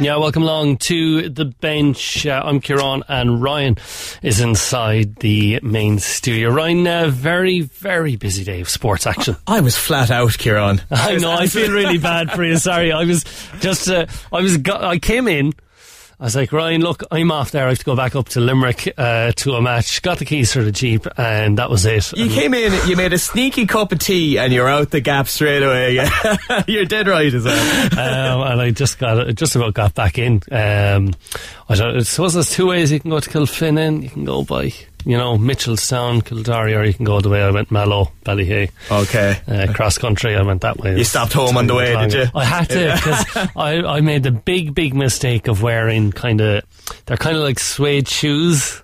Yeah, welcome along to the bench. Uh, I'm Kieran and Ryan is inside the main studio. Ryan, a very, very busy day of sports action. I was flat out, Kieran. I know, I feel really bad for you. Sorry, I was just, uh, I was, I came in I was like, Ryan, look, I'm off there. I have to go back up to Limerick uh, to a match. Got the keys for the Jeep, and that was it. You and came in, you made a sneaky cup of tea, and you're out the gap straight away. you're dead right as well. um, and I just got just about got back in. Um, I, don't, I suppose there's two ways you can go to Kilfinane. You can go by you know, Mitchelstown, Kildare, or you can go the way I went Mallow, Ballyhay. Okay. Uh, cross country, I went that way. You stopped home on the way, did you? I had to, because I, I made the big, big mistake of wearing kind of, they're kind of like suede shoes.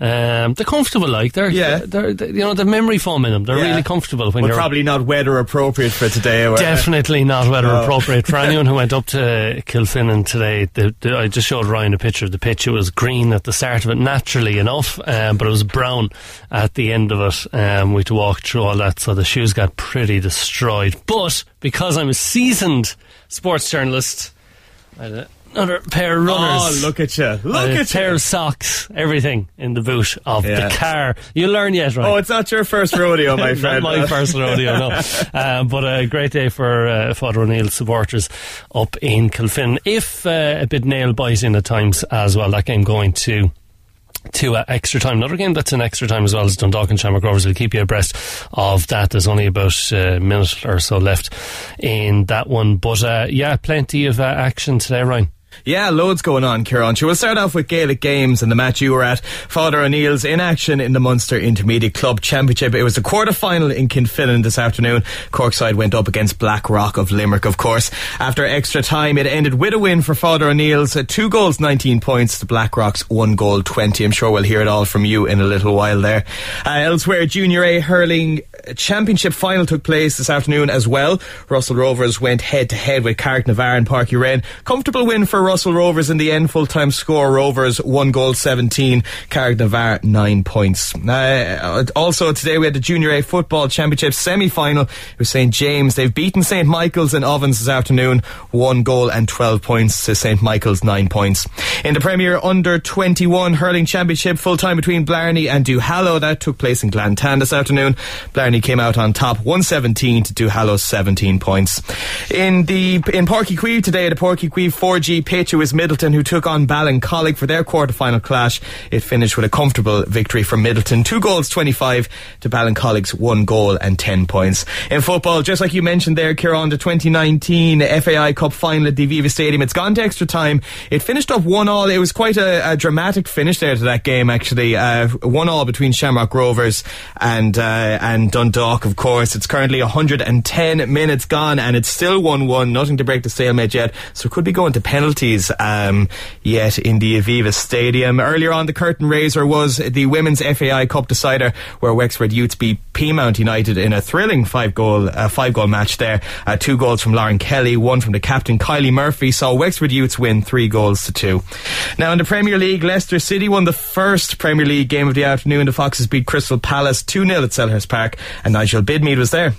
Um, they're comfortable, like they're, yeah. They're, they're, you know, the memory foam in them. They're yeah. really comfortable when but you're probably not weather appropriate for today. Definitely not weather no. appropriate for anyone who went up to Kilfinane today. The, the, I just showed Ryan a picture of the pitch. It was green at the start of it, naturally enough, um, but it was brown at the end of it. Um, we had to walk through all that, so the shoes got pretty destroyed. But because I'm a seasoned sports journalist. I, another pair of runners. Oh, look at you! Look a at pair you. of socks, everything in the boot of yeah. the car. You learn yet, right? Oh, it's not your first rodeo, my friend. not my first rodeo, no. Um, but a great day for uh, Father O'Neill supporters up in Kilfin. If uh, a bit nail biting at times as well, that game going to to uh, extra time. Another game that's an extra time as well as Dundalk and Shamrock Rovers. We'll keep you abreast of that. There's only about a minute or so left in that one. But uh, yeah, plenty of uh, action today, Ryan. Yeah, loads going on, Kieran. We'll start off with Gaelic games and the match you were at. Father O'Neill's in action in the Munster Intermediate Club Championship. It was the quarter final in Kilfinane this afternoon. Corkside went up against Blackrock of Limerick, of course. After extra time, it ended with a win for Father O'Neill's. Two goals, 19 points. The Blackrock's one goal, 20. I'm sure we'll hear it all from you in a little while there. Uh, elsewhere, Junior A hurling championship final took place this afternoon as well. Russell Rovers went head to head with Carrignavar and Páirc Uí Comfortable win for Russell Rovers in the end. Full time score Rovers one goal seventeen. Carrignavar nine points. Uh, also today we had the Junior A football championship semi final with St James. They've beaten St Michael's in Ovens this afternoon. One goal and twelve points to St Michael's nine points. In the Premier Under twenty one hurling championship full time between Blarney and Duhallow that took place in Glantane this afternoon. Blarney came out on top 117 to Duhallow 17 points. In the in Uí Chaoimh today, the Páirc Uí Chaoimh 4G pitch, it was Midleton who took on Ballincollig for their quarter final clash. It finished with a comfortable victory for Midleton. Two goals 25 to Ballincollig's one goal and 10 points. In football, just like you mentioned there, Kieran, the 2019 FAI Cup final at the Aviva Stadium, it's gone to extra time. It finished up one all. It was quite a, a dramatic finish there to that game, actually. Uh, one all between Shamrock Rovers and, uh, and Dundalk, of course. It's currently 110 minutes gone and it's still 1 1. Nothing to break the stalemate yet. So could be going to penalties um, yet in the Aviva Stadium. Earlier on, the curtain raiser was the Women's FAI Cup decider where Wexford Youths beat Peamount United in a thrilling five goal, uh, five goal match there. Uh, two goals from Lauren Kelly, one from the captain Kylie Murphy saw Wexford Youths win three goals to two. Now in the Premier League, Leicester City won the first Premier League game of the afternoon. The Foxes beat Crystal Palace 2 0 at Selhurst Park and Nigel Bidmead was there.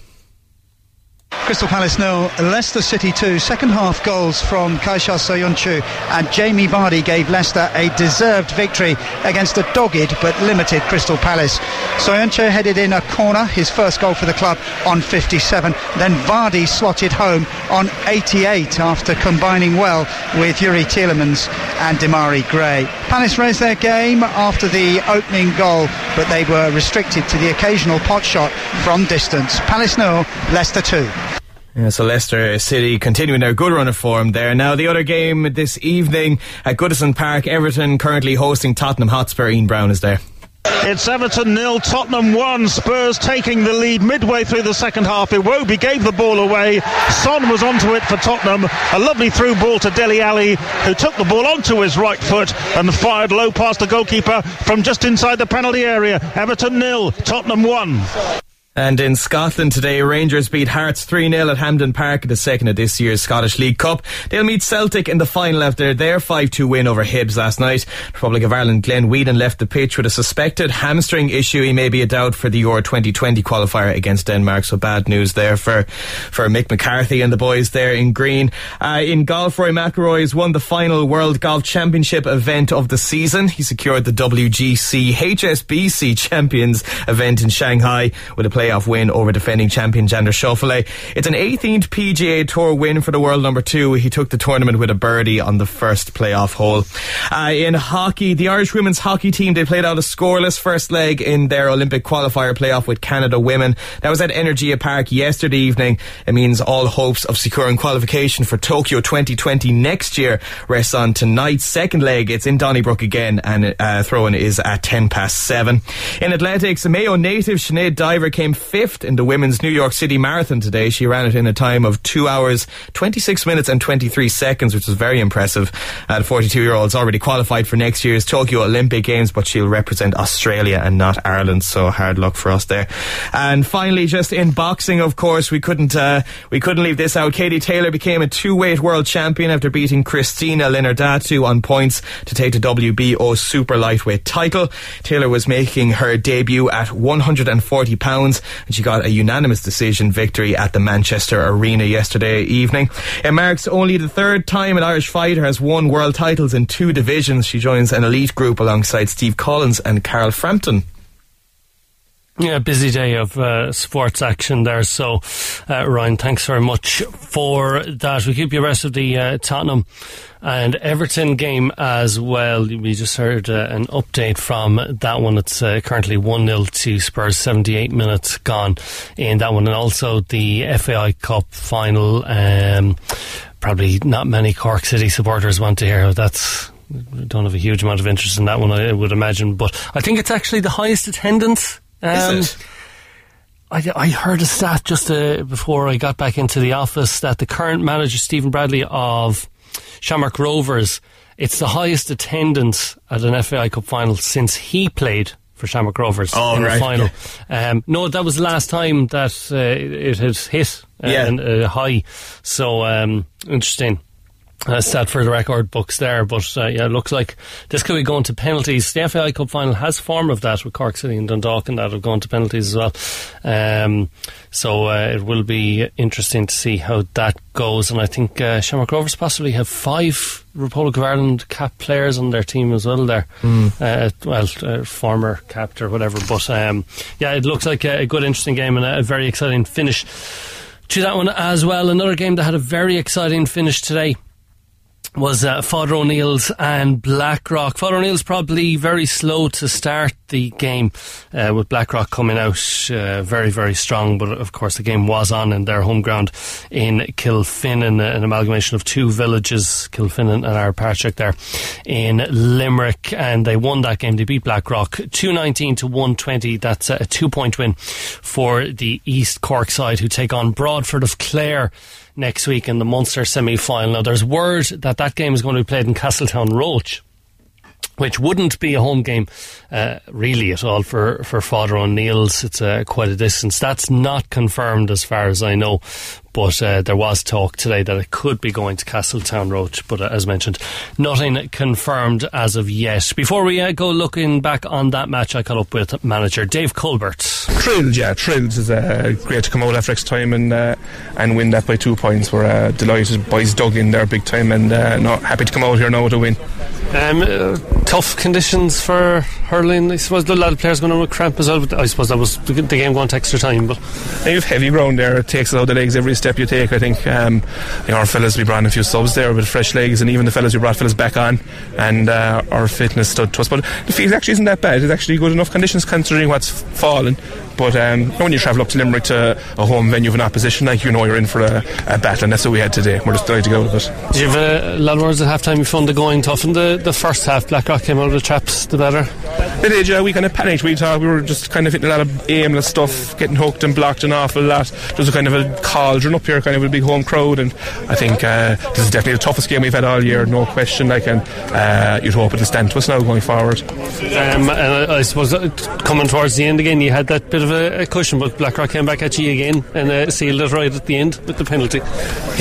Crystal Palace nil, Leicester City 2. Second half goals from Kaisar Soyuncu and Jamie Vardy gave Leicester a deserved victory against a dogged but limited Crystal Palace. Soyuncu headed in a corner, his first goal for the club on 57. Then Vardy slotted home on 88 after combining well with Youri Tielemans and Demarai Gray. Palace raised their game after the opening goal, but they were restricted to the occasional pot shot from distance. Palace nil, Leicester 2. Yeah, so Leicester City continuing their good run of form there. Now the other game this evening at Goodison Park, Everton currently hosting Tottenham Hotspur. Ian Brown is there. It's Everton nil, Tottenham one. Spurs taking the lead midway through the second half. Iwobi gave the ball away. Son was onto it for Tottenham. A lovely through ball to Dele Alli, who took the ball onto his right foot and fired low past the goalkeeper from just inside the penalty area. Everton nil, Tottenham one. And in Scotland today, Rangers beat Hearts 3-0 at Hampden Park in the second of this year's Scottish League Cup. They'll meet Celtic in the final after their 5-2 win over Hibs last night. Republic of Ireland Glenn Whelan left the pitch with a suspected hamstring issue. He may be a doubt for the Euro 2020 qualifier against Denmark. So bad news there for, for Mick McCarthy and the boys there in green. Uh, in golf, Rory McIlroy has won the final World Golf Championship event of the season. He secured the WGC HSBC Champions event in Shanghai with a playoff win over defending champion Xander Schauffele. It's an 18th PGA Tour win for the world number two. He took the tournament with a birdie on the first playoff hole. Uh, in hockey, the Irish women's hockey team, they played out a scoreless first leg in their Olympic qualifier playoff with Canada women. That was at Energia Park yesterday evening. It means all hopes of securing qualification for Tokyo 2020 next year rests on tonight's second leg. It's in Donnybrook again and uh, throwing is at 10 past 7. In athletics, Mayo native Sinead Diver came fifth in the women's New York City Marathon today. She ran it in a time of 2 hours, 26 minutes and 23 seconds, which was very impressive. Uh, the 42 year old's already qualified for next year's Tokyo Olympic Games, but she'll represent Australia and not Ireland, so hard luck for us there. And finally, just in boxing, of course, we couldn't, uh, we couldn't leave this out. Katie Taylor became a two-weight world champion after beating Christina Linardatou on points to take the WBO super lightweight title. Taylor was making her debut at 140 pounds and she got a unanimous decision victory at the Manchester Arena yesterday evening. It marks only the third time an Irish fighter has won world titles in two divisions. She joins an elite group alongside Steve Collins and Carl Frampton. Yeah, busy day of uh, sports action there. So, uh, Ryan, thanks very much for that. We keep you rest of the uh, Tottenham and Everton game as well. We just heard uh, an update from that one. It's uh, currently 1 0 to Spurs, 78 minutes gone in that one. And also the FAI Cup final. Um, probably not many Cork City supporters want to hear that's don't have a huge amount of interest in that one, I would imagine. But I think it's actually the highest attendance um, Is it? I, I heard a stat just uh, before I got back into the office that the current manager, Stephen Bradley of Shamrock Rovers, it's the highest attendance at an FAI Cup final since he played for Shamrock Rovers oh, in right, the final. Yeah. Um, no, that was the last time that uh, it had hit uh, Yeah. an- high. So um, interesting. Uh, stat for the record books there, but uh, yeah, it looks like this could be going to penalties. The FAI Cup final has form of that with Cork City and Dundalk, and that have gone to penalties as well. Um, so uh, it will be interesting to see how that goes. And I think uh, Shamrock Rovers possibly have five Republic of Ireland cap players on their team as well. There, uh, well, uh, former capped or whatever. But um, yeah, it looks like a, a good, interesting game and a, a very exciting finish to that one as well. Another game that had a very exciting finish today was uh, Father O'Neill's and Blackrock. Father O'Neill's probably very slow to start the game, uh, with Blackrock coming out uh, very, very strong. But of course, the game was on in their home ground in Kilfinane, an amalgamation of two villages, Kilfinane and Ardpatrick there in Limerick, and they won that game. They beat Blackrock 219 to 120. That's a two point win for the East Cork side, who take on Broadford of Clare next week in the Munster semi final. Now, there's word that that game is going to be played in Castletownroche. Which wouldn't be a home game, uh, really at all for for Father O'Neill's. It's uh, quite a distance. That's not confirmed as far as I know, but uh, there was talk today that it could be going to Castletownroche. But uh, as mentioned, nothing confirmed as of yet. Before we uh, go looking back on that match, I caught up with manager Dave Colbert. Thrilled, yeah, thrilled. It's uh, great to come out after extra time and uh, and win that by two points. We're uh, delighted. Boys dug in there big time and uh, no, happy to come out here now with a win. Um, uh, tough conditions for hurling. I suppose a lot of players going on with cramp as well. But I suppose that was the the game going to extra time. But And you've heavy ground there. It takes it out of the legs every step you take. I think um, our fellas we brought in a few subs there with fresh legs, and even the fellas we brought fellas back on, and uh, our fitness stood to us. But the field actually isn't that bad. It's actually good enough conditions considering what's fallen. But um, when you travel up to Limerick to a home venue of an opposition, like you know you're in for a, a battle, and that's what we had today. We're just delighted to go with it. do you have a lot of words at half time? You found the going tough in the, the first half. Blackrock came out of the traps the better. They did, yeah. We kind of panicked. We thought we were just kind of hitting a lot of aimless stuff, getting hooked and blocked an awful lot. There was a kind of a cauldron up here, kind of a big home crowd, and I think uh, this is definitely the toughest game we've had all year, no question. Like, and uh, you'd hope it'll stand to us now going forward. Um, and I, I suppose uh, coming towards the end again, you had that bit of a, a cushion, but Blackrock came back at you again and uh, sealed it right at the end with the penalty.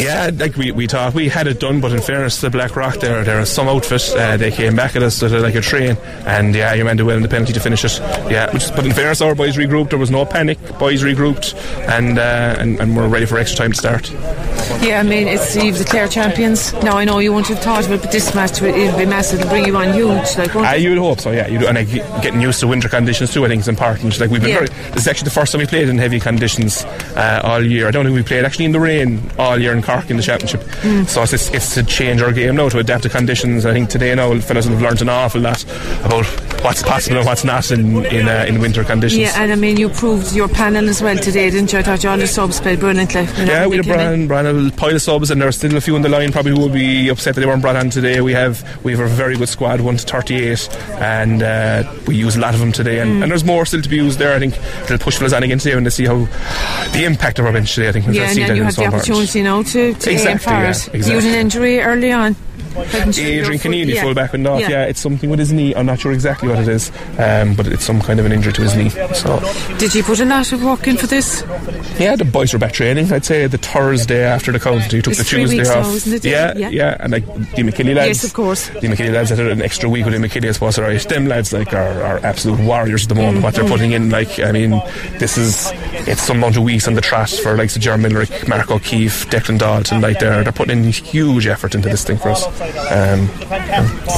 Yeah, like we, we thought we had it done, but in fairness to Blackrock, there are some outfit. Uh, they came back at us like a train, and yeah, you meant to win the penalty to finish it. Yeah, which, but in fairness, our boys regrouped. There was no panic. Boys regrouped, and uh, and, and we're ready for extra time to start. Yeah, I mean, it's you've declared champions. Now I know you won't have thought of it, but this match will it'll be massive. It'll bring you on huge. Like, won't Uh, you would hope so, yeah. You and like, getting used to winter conditions too, I think is important. Like we've been Yeah. very. This is actually the first time we played in heavy conditions uh, all year. I don't think we played actually in the rain all year in Cork in the championship. Mm. So it's, it's, it's to change our game now to adapt to conditions. I think today now fellas have learned an awful lot about what's possible and what's not in in, uh, in winter conditions. yeah, and I mean, you proved your panel as well today, didn't you? I thought all the subs played brilliantly. Yeah, we had a came in. brand, brand a pile of subs, and there's still a few in the line probably who will be upset that they weren't brought on today. We have we have a very good squad, one to 38, and uh, we use a lot of them today. And, Mm. and there's more still to be used there. I think they'll push fellas on again today and to see how the impact of our bench today. I think Yeah, and then you had the opportunity now to, to aim Exactly, for yeah, it. You had an injury early on. Adrian Keneally, yeah. full back went off. Yeah. Yeah. it's something with his knee. I'm not sure exactly what it is, um, but it's some kind of an injury to his knee. So, Did you put a lot of work in for this? yeah, the boys were back training. I'd say the Thursday after the county took It's the Tuesday off. now? Yeah, Yeah. yeah, and like the Imokilly lads. Yes, of course. The Imokilly lads had an extra week with the Imokilly, I suppose. Right. Them lads like are, are absolute warriors at the moment. What they're Mm-hmm. putting in, like, I mean, this is it's some amount of weeks on the trot for like Jeremy Millerick, Mark O'Keefe, Declan Dalton. Like they're they're putting in huge effort into this thing for us. Um,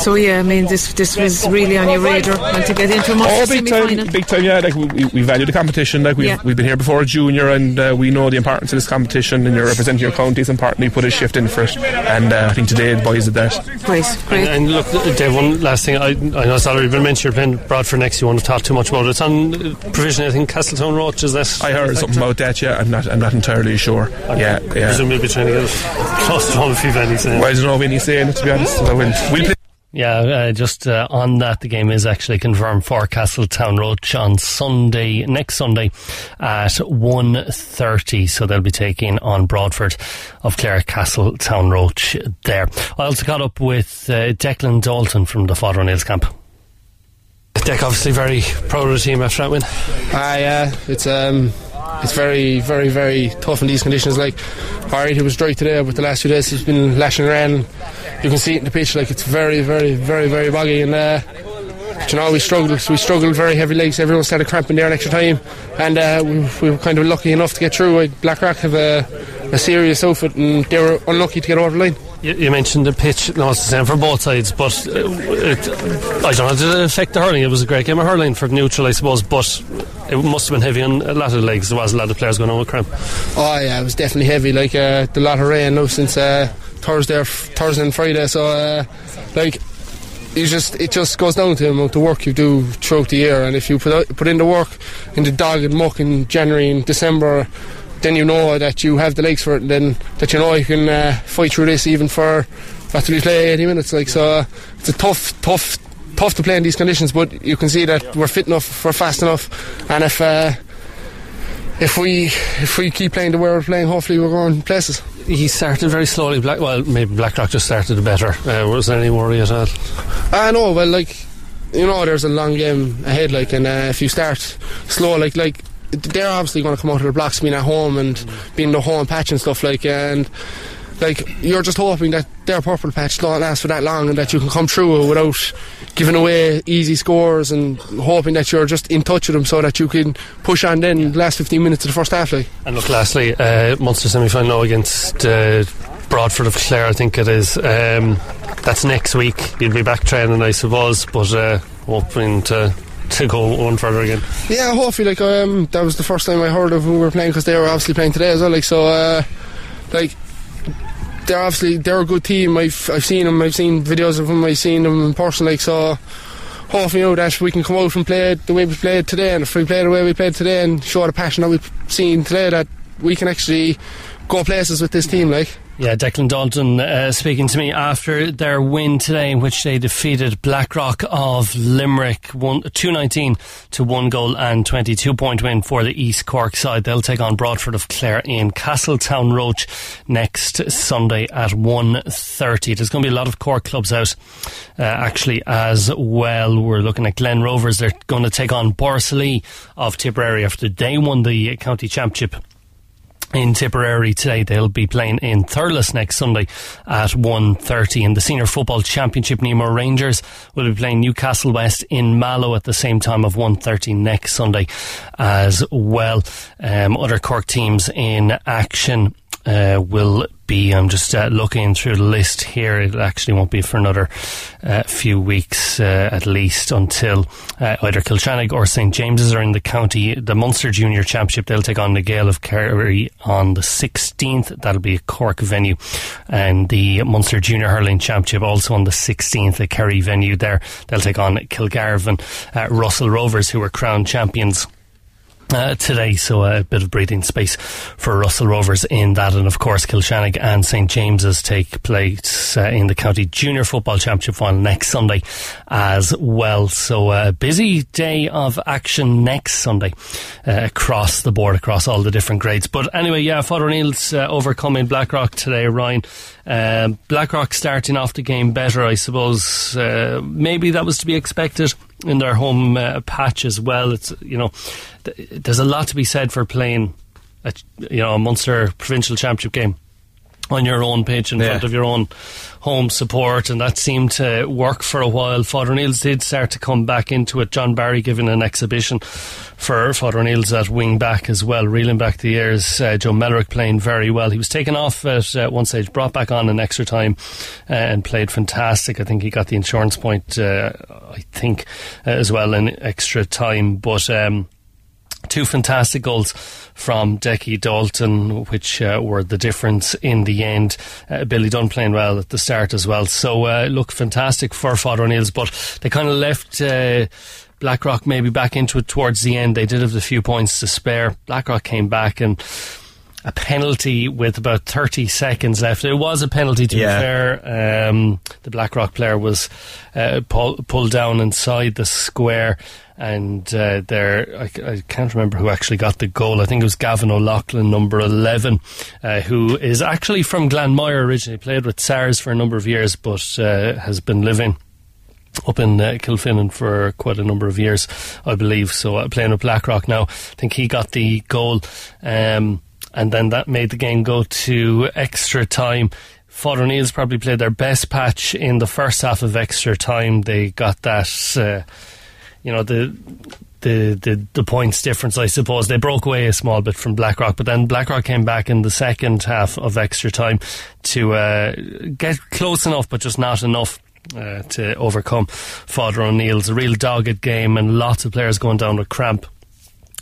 So yeah, I mean, this this was really on your radar and to get into a much Oh, big time, semi-final. big time! Yeah, like we, we- we value the competition. Like we've, Yeah. we've been here before, junior, and uh, we know the importance of this competition. And you're representing your county. It's important you put a shift in for it. And uh, I think today the boys did that. Great, great. And, and look, Dave, one last thing. I, I know it's already been mentioned. You're playing Broadford next. You won't have talked too much about it. It's on uh, provision, I think, Castletownroche. Is that? I heard something about that. Yeah, I'm not. I'm not entirely sure. Yeah, yeah. Presumably be trying to get it close to home if you've anything. Well, I don't know when he's saying it. To be honest, so we'll, we'll play. Yeah, uh, just uh, on that, the game is actually confirmed for Castletownroche on Sunday, next Sunday at 1.30. So they'll be taking on Broadford of Clare Castletownroche there. I also caught up with uh, Declan Dalton from the Father O'Neill's camp. Deck obviously very proud of the team after that win. Ah, yeah, it's um, it's very, very, very tough in these conditions. Like, alright, it was dry today, but the last few days it's been lashing rain. You can see it in the pitch. Like, it's very, very, very, very boggy, and uh, you know we struggled. We struggled very heavy legs. Everyone started cramping there an extra time, and uh, we, we were kind of lucky enough to get through. Blackrock have a, a serious outfit, and they were unlucky to get over the line. You, you mentioned the pitch. No, the same for both sides, but uh, it, I don't know. Did it affect the hurling? It was a great game of hurling for neutral, I suppose, but it must have been heavy on a lot of legs. There was a lot of players going on with cramp. Oh yeah, it was definitely heavy. Like uh, the lot of rain now since uh, Thursday, Thursday and Friday. So uh, like, you just it just goes down to the amount of work you do throughout the year. And if you put out, put in the work in the dog and muck in January and December, then you know that you have the legs for it. And then that you know you can uh, fight through this even for after we play 80 minutes. Like so, uh, it's a tough, tough. Tough to play in these conditions, but you can see that we're fit enough, we're fast enough, and if uh, if we if we keep playing the way we're playing, hopefully we're going places. He started very slowly. Black, well, maybe Blackrock just started better. Uh, was there any worry at all? I know, well, like you know, there's a long game ahead. Like, and uh, if you start slow, like like they're obviously going to come out of the blocks, being at home and being the home patch and stuff like, and like you're just hoping that their purple patch don't last for that long and that you can come through it without giving away easy scores and hoping that you're just in touch with them so that you can push on then the last 15 minutes of the first half. Like. And look, lastly, uh, Munster semi final against uh, Broadford of Clare, I think it is. Um, that's next week. You'll be back training, I suppose, but uh, hoping to. To go one further again. Yeah, hopefully, like um, that was the first time I heard of who we were playing because they were obviously playing today as well. Like so, uh, like they're obviously they're a good team. I've I've seen them. I've seen videos of them. I've seen them in person. Like so, hopefully, you know that we can come out and play the way we played today. And if we play the way we played today and show the passion that we've seen today, that we can actually go places with this team. Like. Yeah, Declan Dalton uh, speaking to me after their win today, in which they defeated Blackrock of Limerick, one, 219 to one goal and 22 point win for the East Cork side. They'll take on Broadford of Clare in Castletownroche next Sunday at 1.30. There's going to be a lot of Cork clubs out, uh, actually, as well. We're looking at Glen Rovers. They're going to take on Borris-Ileigh of Tipperary after they won the county championship in Tipperary today. They'll be playing in Thurles next Sunday at 1.30. In the Senior Football Championship, Nemo Rangers will be playing Newcastle West in Mallow at the same time of 1.30 next Sunday as well. Um, other Cork teams in action uh, will be. I'm just uh, looking through the list here. It actually won't be for another uh, few weeks uh, at least until uh, either Kilshannig or St James's are in the county. The Munster Junior Championship, they'll take on the Gael of Kerry on the 16th. That'll be a Cork venue. And the Munster Junior Hurling Championship also on the 16th, a Kerry venue there. They'll take on Kilgarvan, uh, Russell Rovers, who were crowned champions uh, today, so a bit of breathing space for Russell Rovers in that, and of course Kilshannig and St James's take place uh, in the County Junior Football Championship final next Sunday as well. So a uh, busy day of action next Sunday uh, across the board, across all the different grades. But anyway, yeah, Father O'Neill's uh, overcoming Blackrock today, Ryan. Um, Blackrock starting off the game better, I suppose. Uh, maybe that was to be expected in their home uh, patch as well. It's you know, th- there's a lot to be said for playing, a, you know, a Munster provincial championship game on your own pitch in yeah. front of your own home support, and that seemed to work for a while. Father O'Neill's did start to come back into it. John Barry giving an exhibition for Father O'Neill's at wing back as well, reeling back the years. Uh, Joe Mellerick playing very well. He was taken off at uh, one stage, brought back on in extra time, uh, and played fantastic. I think he got the insurance point, uh, I think, uh, as well in extra time, but. Um, two fantastic goals from Decky Dalton, which uh, were the difference in the end. Uh, Billy Dunn playing well at the start as well. So, uh, look, fantastic for Father O'Neill's, but they kind of left. Uh, Blackrock maybe back into it towards the end. They did have a few points to spare. Blackrock came back and a penalty with about 30 seconds left. It was a penalty to yeah. be fair. Um, the Blackrock player was uh, pull, pulled down inside the square and uh, there I, I, can't remember who actually got the goal. I think it was Gavin O'Loughlin, number eleven, uh, who is actually from Glanmire originally. Played with SARS for a number of years, but uh, has been living up in uh, Kilfinane for quite a number of years, I believe. So uh, playing with Blackrock now, I think he got the goal, um, and then that made the game go to extra time. Father O'Neill's probably played their best patch in the first half of extra time. They got that uh, you know the the, the the points difference, I suppose. They broke away a small bit from Blackrock, but then Blackrock came back in the second half of extra time to uh, get close enough, but just not enough. Uh, to overcome Father O'Neill's a real dogged game and lots of players going down with cramp.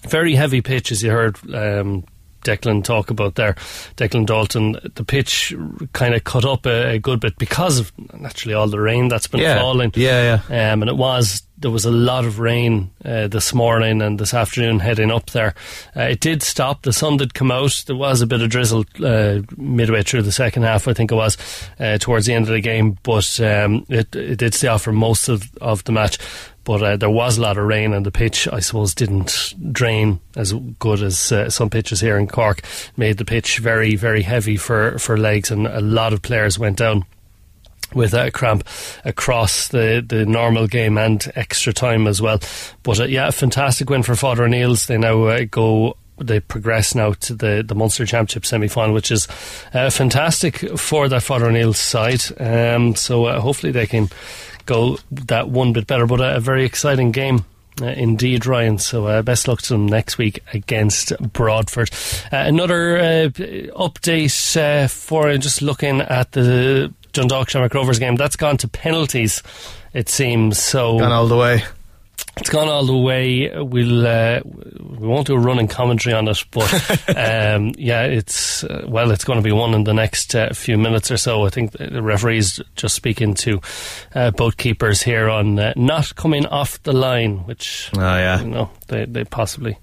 Very heavy pitch, as you heard um, Declan talk about there, Declan Dalton, the pitch kind of cut up a, a, good bit because of naturally all the rain that's been yeah. falling. Yeah, yeah. Um, and it was there was a lot of rain uh, this morning and this afternoon heading up there. Uh, it did stop. The sun did come out. There was a bit of drizzle uh, midway through the second half, I think it was, uh, towards the end of the game, but um, it, it did stay off for most of, of the match. But uh, there was a lot of rain, and the pitch, I suppose, didn't drain as good as uh, some pitches here in Cork. Made the pitch very, very heavy for, for legs, and a lot of players went down with a cramp across the, the normal game and extra time as well. But uh, yeah, fantastic win for Father O'Neill's. They now uh, go they progress now to the, the Munster Championship semi final, which is uh, fantastic for that Father O'Neill's side. Um, so uh, hopefully they can go that one bit better. But a, a very exciting game. Uh, indeed, Ryan. So, uh, best luck to them next week against Broadford. Uh, another uh, update uh, for just looking at the Dundalk Shamrock Rovers game. That's gone to penalties, it seems. So gone all the way. It's gone all the way. We'll uh, we won't do a running commentary on it, but um, yeah, it's uh, well, it's going to be one in the next uh, few minutes or so. I think the referees just speaking to uh, both keepers here on uh, not coming off the line, which oh yeah, you know they they possibly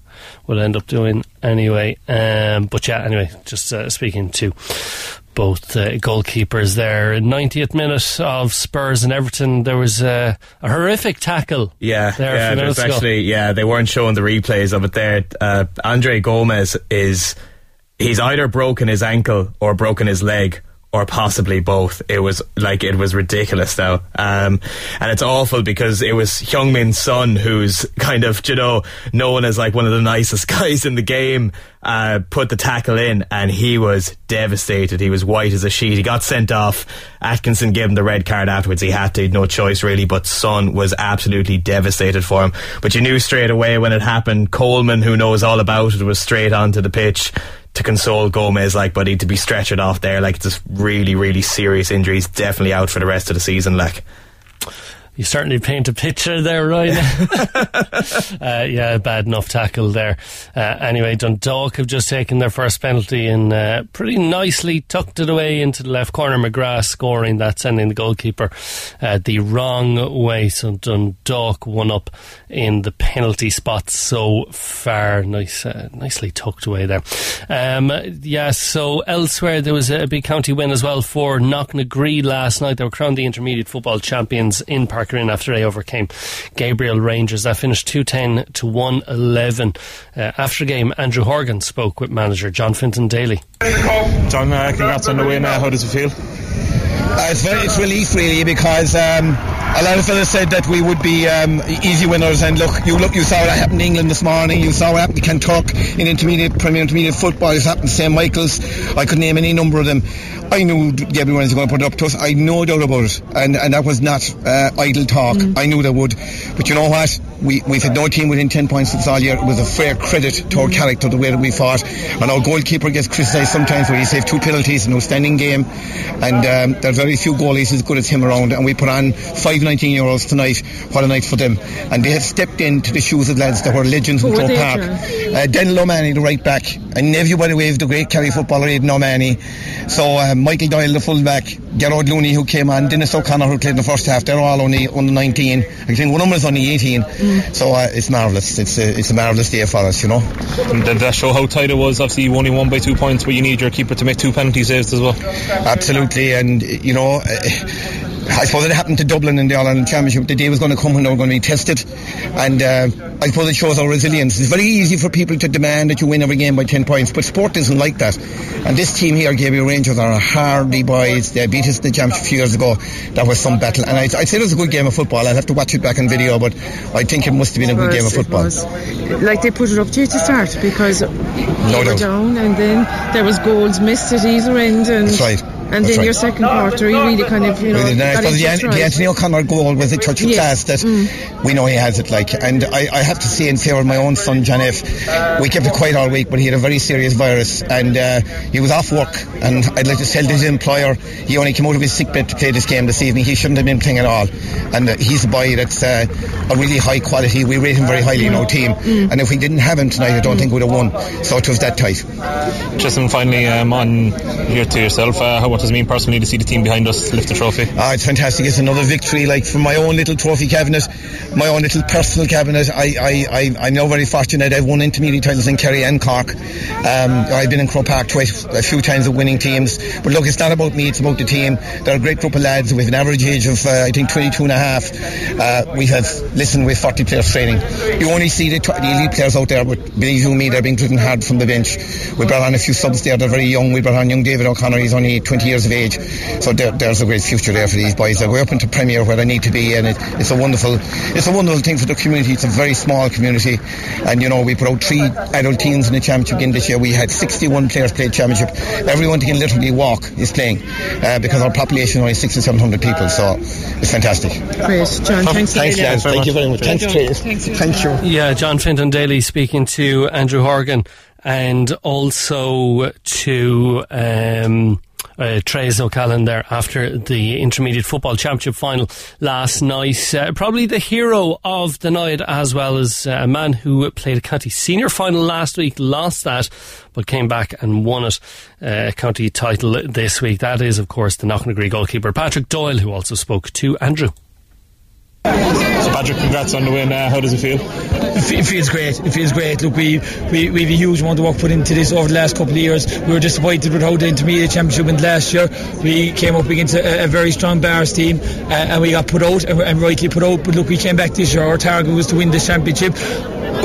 will end up doing anyway. Um, but yeah, anyway, just uh, speaking to both uh, goalkeepers there. 90th minute of Spurs and Everton, there was uh, a horrific tackle. Yeah, there yeah. There's actually, yeah, they weren't showing the replays of it there. Uh, Andre Gomes is he's either broken his ankle or broken his leg or possibly both. It was like it was ridiculous though, um, and it's awful because it was Heung-Min Son who's kind of you know known as like one of the nicest guys in the game. Uh, put the tackle in and he was devastated. He was white as a sheet. He got sent off. Atkinson gave him the red card afterwards. He had to, no choice really. But Son was absolutely devastated for him. But you knew straight away when it happened. Coleman, who knows all about it, was straight onto the pitch to console Gomes, like, buddy, to be stretchered off there, like, just really, really serious injuries. Definitely out for the rest of the season, like. You certainly paint a picture there, Ryan. uh, yeah, bad enough tackle there. Uh, anyway, Dundalk have just taken their first penalty and uh, pretty nicely tucked it away into the left corner. McGrath scoring that, sending the goalkeeper uh, the wrong way. So Dundalk one up in the penalty spot so far. Nice, uh, nicely tucked away there. Um, yeah, so elsewhere there was a big county win as well for Knocknagree last night. They were crowned the intermediate football champions in Park Green after they overcame Gabriel Rangers. That finished 210 to 111. Uh, after the game, Andrew Horgan spoke with manager John Fintan Daly. John, uh, congrats on the win. Uh, how does it feel? Uh, it's, very, it's relief really because um, a lot of fellas said that we would be um, easy winners and look you look you saw what happened in England this morning you saw what happened in Kentucky in intermediate Premier Intermediate football It's happened to St Michael's I could name any number of them. I knew everyone was going to put it up to us I no doubt about it and, and that was not uh, idle talk mm. I knew they would. But you know what we, we've had no team within 10 points since all year it was a fair credit to our character the way that we fought. And our goalkeeper gets criticised sometimes where he saved two penalties in no standing game. And um, are very few goalies as good as him around. And we put on five 19 year olds tonight. What a night for them. And they have stepped into the shoes of lads that were legends in Croke Park. uh, Daniel O'Mahony the right back and everybody waved the way is the great Kerry footballer Aidan O'Mahony. So um, Michael Doyle the fullback, Gerard Looney who came on Dennis O'Connor who played in the first half they're all only under 19 I think one of them is only 18 mm. so uh, it's marvellous. It's a, it's a marvellous day for us you know. And did that show how tight it was? Obviously you only won by two points but you need your keeper to make two penalty saves as well. Absolutely. And you know I suppose it happened to Dublin in the All Ireland Championship. The day was going to come when they were going to be tested, and uh, I suppose it shows our resilience. It's very easy for people to demand that you win every game by 10 points, but sport isn't like that. And this team here, Gabriel Rangers, are hardy boys. They beat us in the championship a few years ago. That was some battle, and I'd, I'd, say it was a good game of football. I'd have to watch it back on video, but I think it must have been a good game of football. Like they put it up to you to start because no you were down, and then there was goals missed at either end, and That's right. And That's then right. your second quarter, you really kind of, you know, really got nice. into the, stride. the Anthony O'Connor goal was a touch of Yes. class that Mm. we know he has it like. And I, I have to say in favour of my own son, John F., we kept it quiet all week, but he had a very serious virus and uh, he was off work. And I'd like to tell his employer he only came out of his sick bed to play this game this evening. He shouldn't have been playing at all. And uh, he's a boy that's uh, a really high quality. We rate him very highly in our team. Mm. And if we didn't have him tonight, I don't think we'd have won. So it was that tight. Just finally um, on here to yourself, uh, how, what does it mean personally to see the team behind us lift the trophy? Ah, it's fantastic. It's another victory. Like from my own little trophy cabinet, my own little personal cabinet. I, I, I, I'm now very fortunate. I've won intermediate titles in Kerry and Cork. Um, I've been in Croke Park twice, a few times with winning teams. But look, it's not about me. It's about the team. They're a great group of lads with an average age of, uh, I think, 22 and a half. Uh, we have, listened with 40 players training. You only see the, tw- the elite players out there, but believe you me, they're being driven hard from the bench. We brought on a few subs there. They're very young. We brought on young David O'Connor. He's only 20 years of age. So there, there's a great future there for these boys. They're way up into Premier where they need to be, and it, it's a wonderful, it's a wonderful thing for the community. It's a very small community, and you know we put out three adult teams in the championship again this year. We had 61 players play championship. Everyone can literally walk is playing uh, because our population is only six or seven hundred people. So it's fantastic. Great, John. Thanks, a Thanks, million. lads. Thank you very much. Thanks, Chris. Thank you. Yeah, John Fintan Daly speaking to Andrew Horgan and also to um, uh, Trace O'Callaghan there after the Intermediate Football Championship final last night. Uh, probably the hero of the night, as well as uh, a man who played a county senior final last week, lost that, but came back and won it, uh, county title this week. That is, of course, the Knocknagree goalkeeper Patrick Doyle, who also spoke to Andrew. So Patrick, congrats on the win. Uh, how does it feel? It feels great. It feels great. Look, we, we, we have a huge amount of work put into this over the last couple of years. We were disappointed with how the intermediate championship went last year. We came up against a, a very strong Bars team uh, and we got put out and, and rightly put out. But look, we came back this year. Our target was to win this championship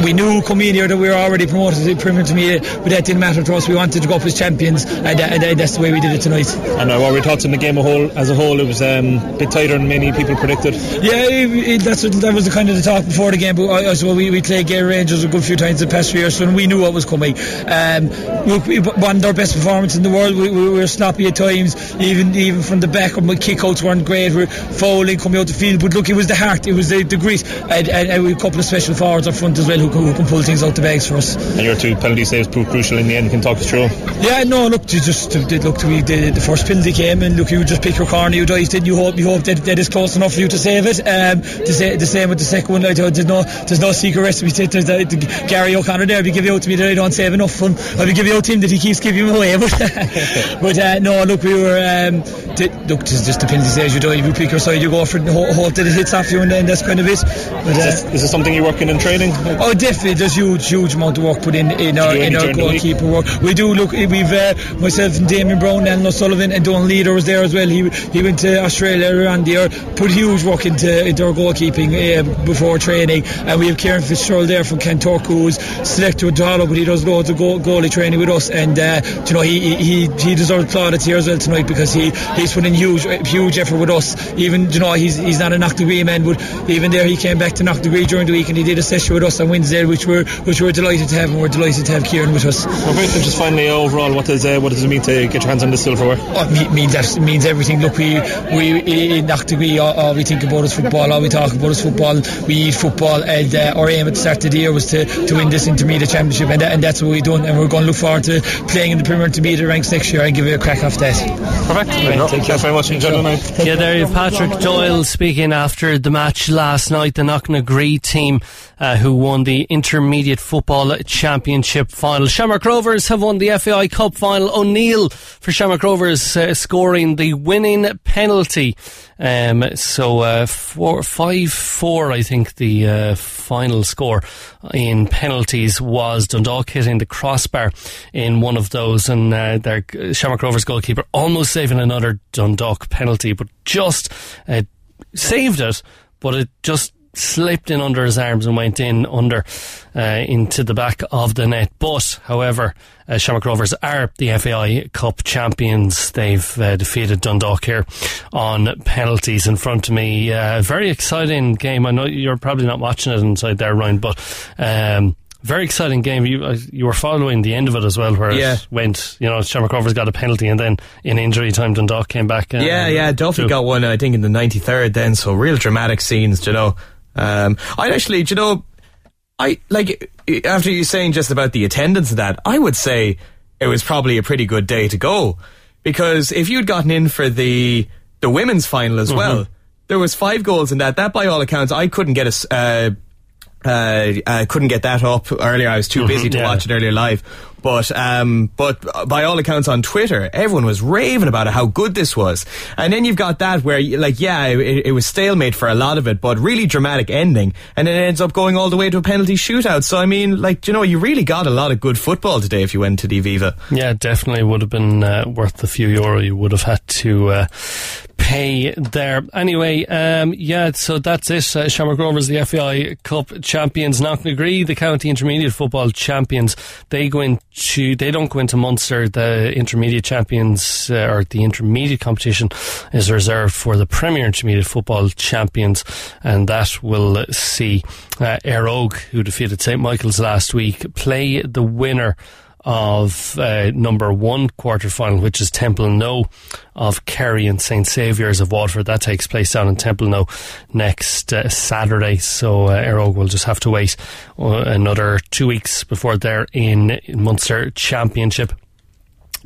we knew coming in here that we were already promoted to the Premier Intermediate, but that didn't matter to us. We wanted to go up as champions, and, and, and that's the way we did it tonight. And uh, what were your thoughts on the game a whole, as a whole? It was um, a bit tighter than many people predicted. Yeah, it, that's what, that was the kind of the talk before the game. But I, I so we, we played Gay Rangers a good few times the past few years, so we knew what was coming. Um, we, we won our best performance in the world. We, we, were sloppy at times, even even from the back. My kickouts weren't great. We were fouling coming out the field, but look, it was the heart, it was the, the grit, and, and, and a couple of special forwards up front as well who, who can pull things out the bags for us. And your two penalty saves proved crucial in the end. Can talk us through? Yeah, no, look, you just look, we the, the first penalty came and look, you just pick your corner, you dived in, you hope, you hope that, that is close enough for you to save it. Um, the, say, the same with the second one. Like, there's no, there's no secret recipe. There's the, the, Gary O'Connor there. If you give out to me that I don't save enough fun, I'll be giving out to him that he keeps giving away. But, but uh, no, look, we were um, the, look, it's just depends the penalty saves you dive, you pick your side, you go for it, hope that it hits off you, and then that's kind of it. But, uh, is, this, is this something you're working in training? Oh, definitely. There's huge, huge amount of work put in in our in our goalkeeper work. We do look. We've uh, myself and Damien Brown, and O'Sullivan, and Don Leader was there as well. He he went to Australia around the year, put huge work into into our goalkeeping uh, before training. And we have Kieran Fitzgerald there from Kanturk, who's selected with Duhallow, but he does loads of goal, goalie training with us. And uh, you know he he he deserves plaudits here as well tonight because he he's put in huge huge effort with us. Even you know he's he's not a Knocknagree man, but even there he came back to Knocknagree during the week and he did a session with us on Wednesday, which we're which we're delighted to have, and we're delighted to have Kieran with us. Okay, just finally overall, what does uh, what does it mean to get your hands on this silverware? Oh, it means it means everything. Look, we we in Knocknagree, all, all we think about is football. All we talk about is football. We eat football, and uh, our aim at the start of the year was to, to win this intermediate championship, and, and that's what we've done. And we're going to look forward to playing in the Premier Intermediate ranks next year and give it a crack off that. Perfect. Thank you very much. Enjoy the. Yeah, there you Patrick Doyle speaking after the match last night. The Knocknagree team uh, who won the Intermediate Football Championship final. Shamrock Rovers have won the FAI Cup final. O'Neill for Shamrock Rovers uh, scoring the winning penalty. Um, so uh, four, five four, I think the uh, final score in penalties was Dundalk hitting the crossbar in one of those, and uh, their Shamrock Rovers goalkeeper almost saving another Dundalk penalty, but just uh, saved it. But it just slipped in under his arms and went in under uh, into the back of the net. But, however, uh, Shamrock Rovers are the FAI Cup champions. They've uh, defeated Dundalk here on penalties in front of me. Uh, very exciting game. I know you're probably not watching it inside there, Ryan, but. Um, very exciting game. You uh, you were following the end of it as well, where yeah. it went. You know, Shamrock Rovers got a penalty, and then in injury time, Dundalk came back. Uh, yeah, yeah. Duffy got one, I think, in the ninety third. Then, so real dramatic scenes. You know, um, I actually, you know, I like after you saying just about the attendance of that, I would say it was probably a pretty good day to go because if you'd gotten in for the the women's final as mm-hmm. well, there was five goals in that. That, by all accounts, I couldn't get a. Uh, uh, I couldn't get that up earlier. I was too busy mm-hmm, to yeah. watch it earlier live. But um, but by all accounts on Twitter, everyone was raving about it, how good this was. And then you've got that where, like, yeah, it, it was stalemate for a lot of it, but really dramatic ending, and it ends up going all the way to a penalty shootout. So I mean, like, you know, you really got a lot of good football today if you went to the Aviva. Yeah, definitely would have been uh, worth the few euro you would have had to uh, pay there. Anyway, um, yeah, so that's it. Uh, Shamrock Rovers, the FAI Cup champions. Knocknagree, the county intermediate football champions. They go into, they don't go into Munster. The intermediate champions, uh, or the intermediate competition is reserved for the Premier Intermediate Football champions. And that will see uh, who defeated St. Michael's last week, play the winner of uh, number one quarter final, which is Templenoe of Kerry and St Saviour's of Waterford. That takes place down in Templenoe next uh, Saturday. So uh, Éire Óg will just have to wait uh, another two weeks before they're in Munster Championship.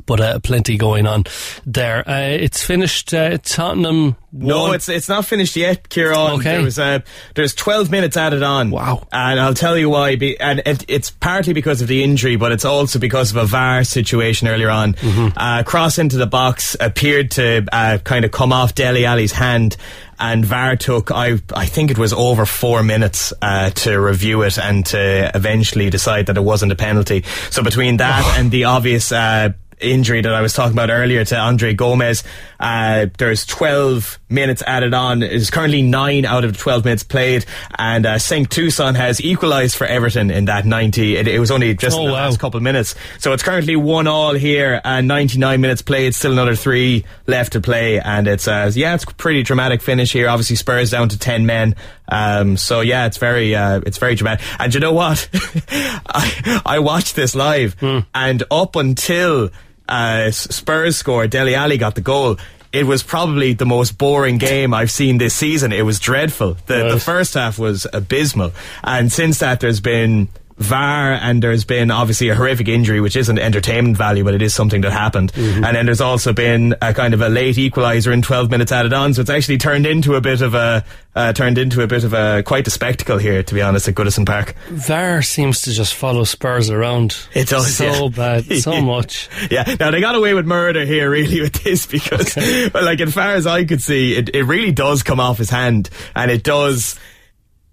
But uh, plenty going on there. Uh, it's finished. Uh, Tottenham. No, won. it's it's not finished yet, Kieran. Okay. There was uh, there's 12 minutes added on. Wow. And I'll tell you why. Be, and it, it's partly because of the injury, but it's also because of a VAR situation earlier on. Uh, cross into the box appeared to uh, kind of come off Dele Alli's hand. And VAR took, I I think it was over four minutes uh, to review it and to eventually decide that it wasn't a penalty. So between that and the obvious uh, injury that I was talking about earlier to Andre Gomes. Uh, there's 12 minutes added on. It's currently 9 out of the 12 minutes played. And uh, Cenk Tosun has equalised for Everton in that 90. It, it was only just Oh, in the wow. last couple of minutes. So it's currently 1 all here and 99 minutes played. Still another 3 left to play. And it's, uh, yeah, it's a pretty dramatic finish here. Obviously Spurs down to 10 men. Um, so yeah, it's very, uh, it's very dramatic. And you know what? I, I watched this live and up until uh, Spurs scored, Dele Alli got the goal. It was probably the most boring game I've seen this season. It was dreadful. The, the first half was abysmal. And since that, there's been VAR and there's been obviously a horrific injury, which isn't entertainment value, but it is something that happened. And then there's also been a kind of a late equaliser in 12 minutes added on. So it's actually turned into a bit of a, uh, turned into a bit of a, quite a spectacle here, to be honest, at Goodison Park. VAR seems to just follow Spurs around. It does, so yeah. bad, so much. Yeah, now they got away with murder here really with this because, well, like, as far as I could see, it, it really does come off his hand and it does,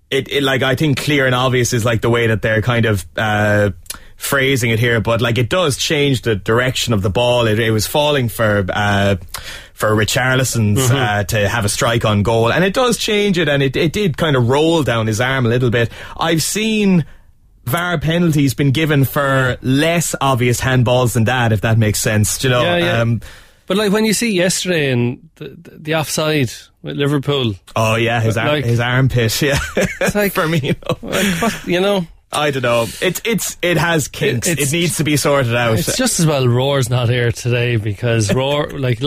it, it, like, I think clear and obvious is like the way that they're kind of, uh, phrasing it here, but like it does change the direction of the ball. It, it was falling for, uh, for Richarlison's, uh, to have a strike on goal and it does change it and it, it did kind of roll down his arm a little bit. I've seen, VAR penalties been given for less obvious handballs than that, if that makes sense. Do you know, Yeah, yeah. Um, But like when you see yesterday in the, the, offside with Liverpool, oh yeah, his ar- Like- his armpit, yeah. like- for me, you know. like, what, you know, I don't know. It's it's it has kinks. It, it's- needs to be sorted out. it's just as well Roar's not here today because Roar, like,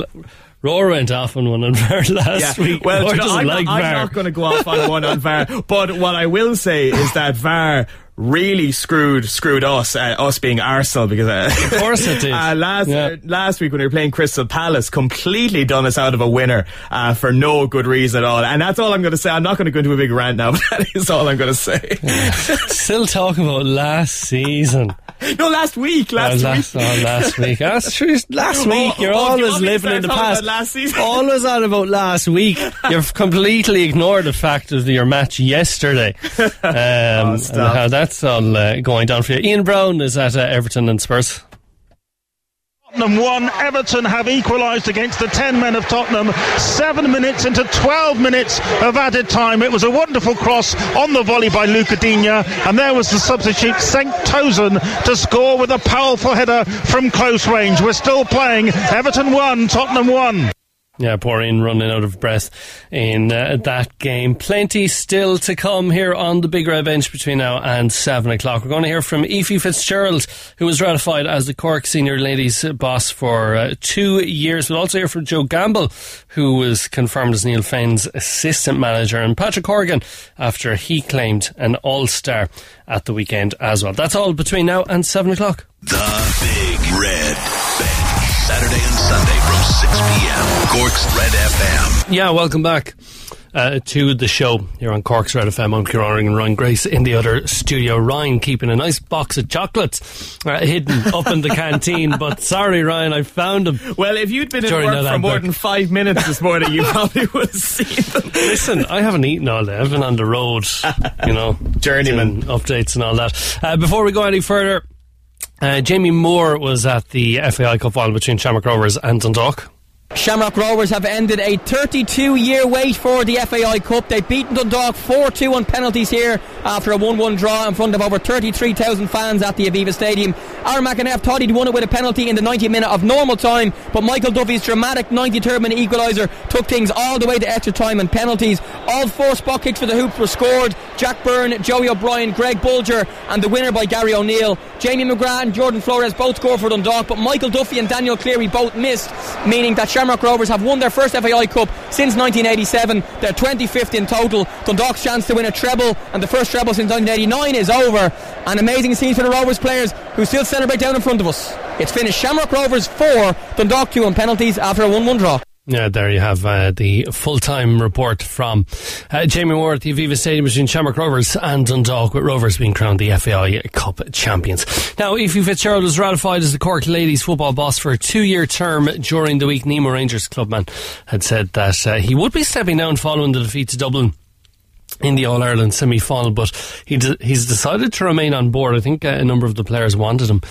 Roar went off on one on VAR last yeah. week. Well, you know, I'm, like not, I'm not going to go off on one on VAR, but what I will say is that VAR really screwed screwed us, uh, us being Arsenal, because uh, Of course it did. uh, last Yeah. uh, last week when we were playing Crystal Palace, completely done us out of a winner uh, for no good reason at all, and that's all I'm going to say. I'm not going to go into a big rant now, but that is all I'm going to say. Still talking about last season. no, last week, last, oh, last, week. oh, last week. That's true. Last week. You're oh, you always want me to living in the past. last season? Always on about last week. You've completely ignored the fact of your match yesterday. Um, and stop. how that's all uh, going down for you. Ian Brown is at uh, Everton and Spurs. Tottenham won. Everton have equalised against the 10 men of Tottenham. Seven minutes into 12 minutes of added time. It was a wonderful cross on the volley by Luca Digne, and there was the substitute Cenk Tosun to score with a powerful header from close range. We're still playing. Everton won. Tottenham won. Yeah, poor Ian running out of breath in uh, that game. Plenty still to come here on the Big Red Bench between now and 7 o'clock. We're going to hear from Ephie Fitzgerald, who was ratified as the Cork Senior Ladies boss for uh, two years. We'll also hear from Joe Gamble, who was confirmed as Neil Fenn's assistant manager, and Patrick Horgan after he claimed an all-star at the weekend as well. That's all between now and 7 o'clock. The Big Red Bench. Saturday and Sunday from 6 p.m. Cork's Red FM. Yeah, welcome back uh, to the show here on Cork's Red FM. I'm Kieran and Ryan Grace in the other studio. Ryan keeping a nice box of chocolates uh, hidden up in the canteen, but sorry, Ryan, I found them. Well, if you'd been at During work for more book. than five minutes this morning, you probably would have seen them. Listen, I haven't eaten all day. I've been on the road, you know, Journeyman. updates and all that. Uh, before we go any further, uh, Jamie Moore was at the FAI Cup final between Shamrock Rovers and Dundalk. Shamrock Rovers have ended a 32 year wait for the FAI Cup. They've beaten Dundalk 4 2 on penalties here after a 1 1 draw in front of over 33,000 fans at the Aviva Stadium. Aaron McEneff thought he'd won it with a penalty in the 90th minute of normal time, but Michael Duffy's dramatic 93rd minute equaliser took things all the way to extra time and penalties. All four spot kicks for the hoops were scored. Jack Byrne, Joey O'Brien, Greg Bolger, and the winner by Gary O'Neill. Jamie McGrath and Jordan Flores both scored for Dundalk, but Michael Duffy and Daniel Cleary both missed, meaning that Shamrock Rovers have won their first FAI Cup since 1987. They're 25th in total. Dundalk's chance to win a treble, and the first treble since 1989 is over. An amazing scene for the Rovers players who still celebrate down in front of us. It's finished Shamrock Rovers 4, Dundalk 2 on penalties after a 1 1 draw. Yeah, there you have uh, the full-time report from uh, Jamie Moore at the Aviva Stadium between Shamrock Rovers and Dundalk, with Rovers being crowned the FAI Cup champions. Now, Ephie Fitzgerald was ratified as the Cork ladies football boss for a two-year term during the week. Nemo Rangers clubman had said that uh, he would be stepping down following the defeat to Dublin in the All Ireland semi final, but he de- he's decided to remain on board. I think uh, a number of the players wanted him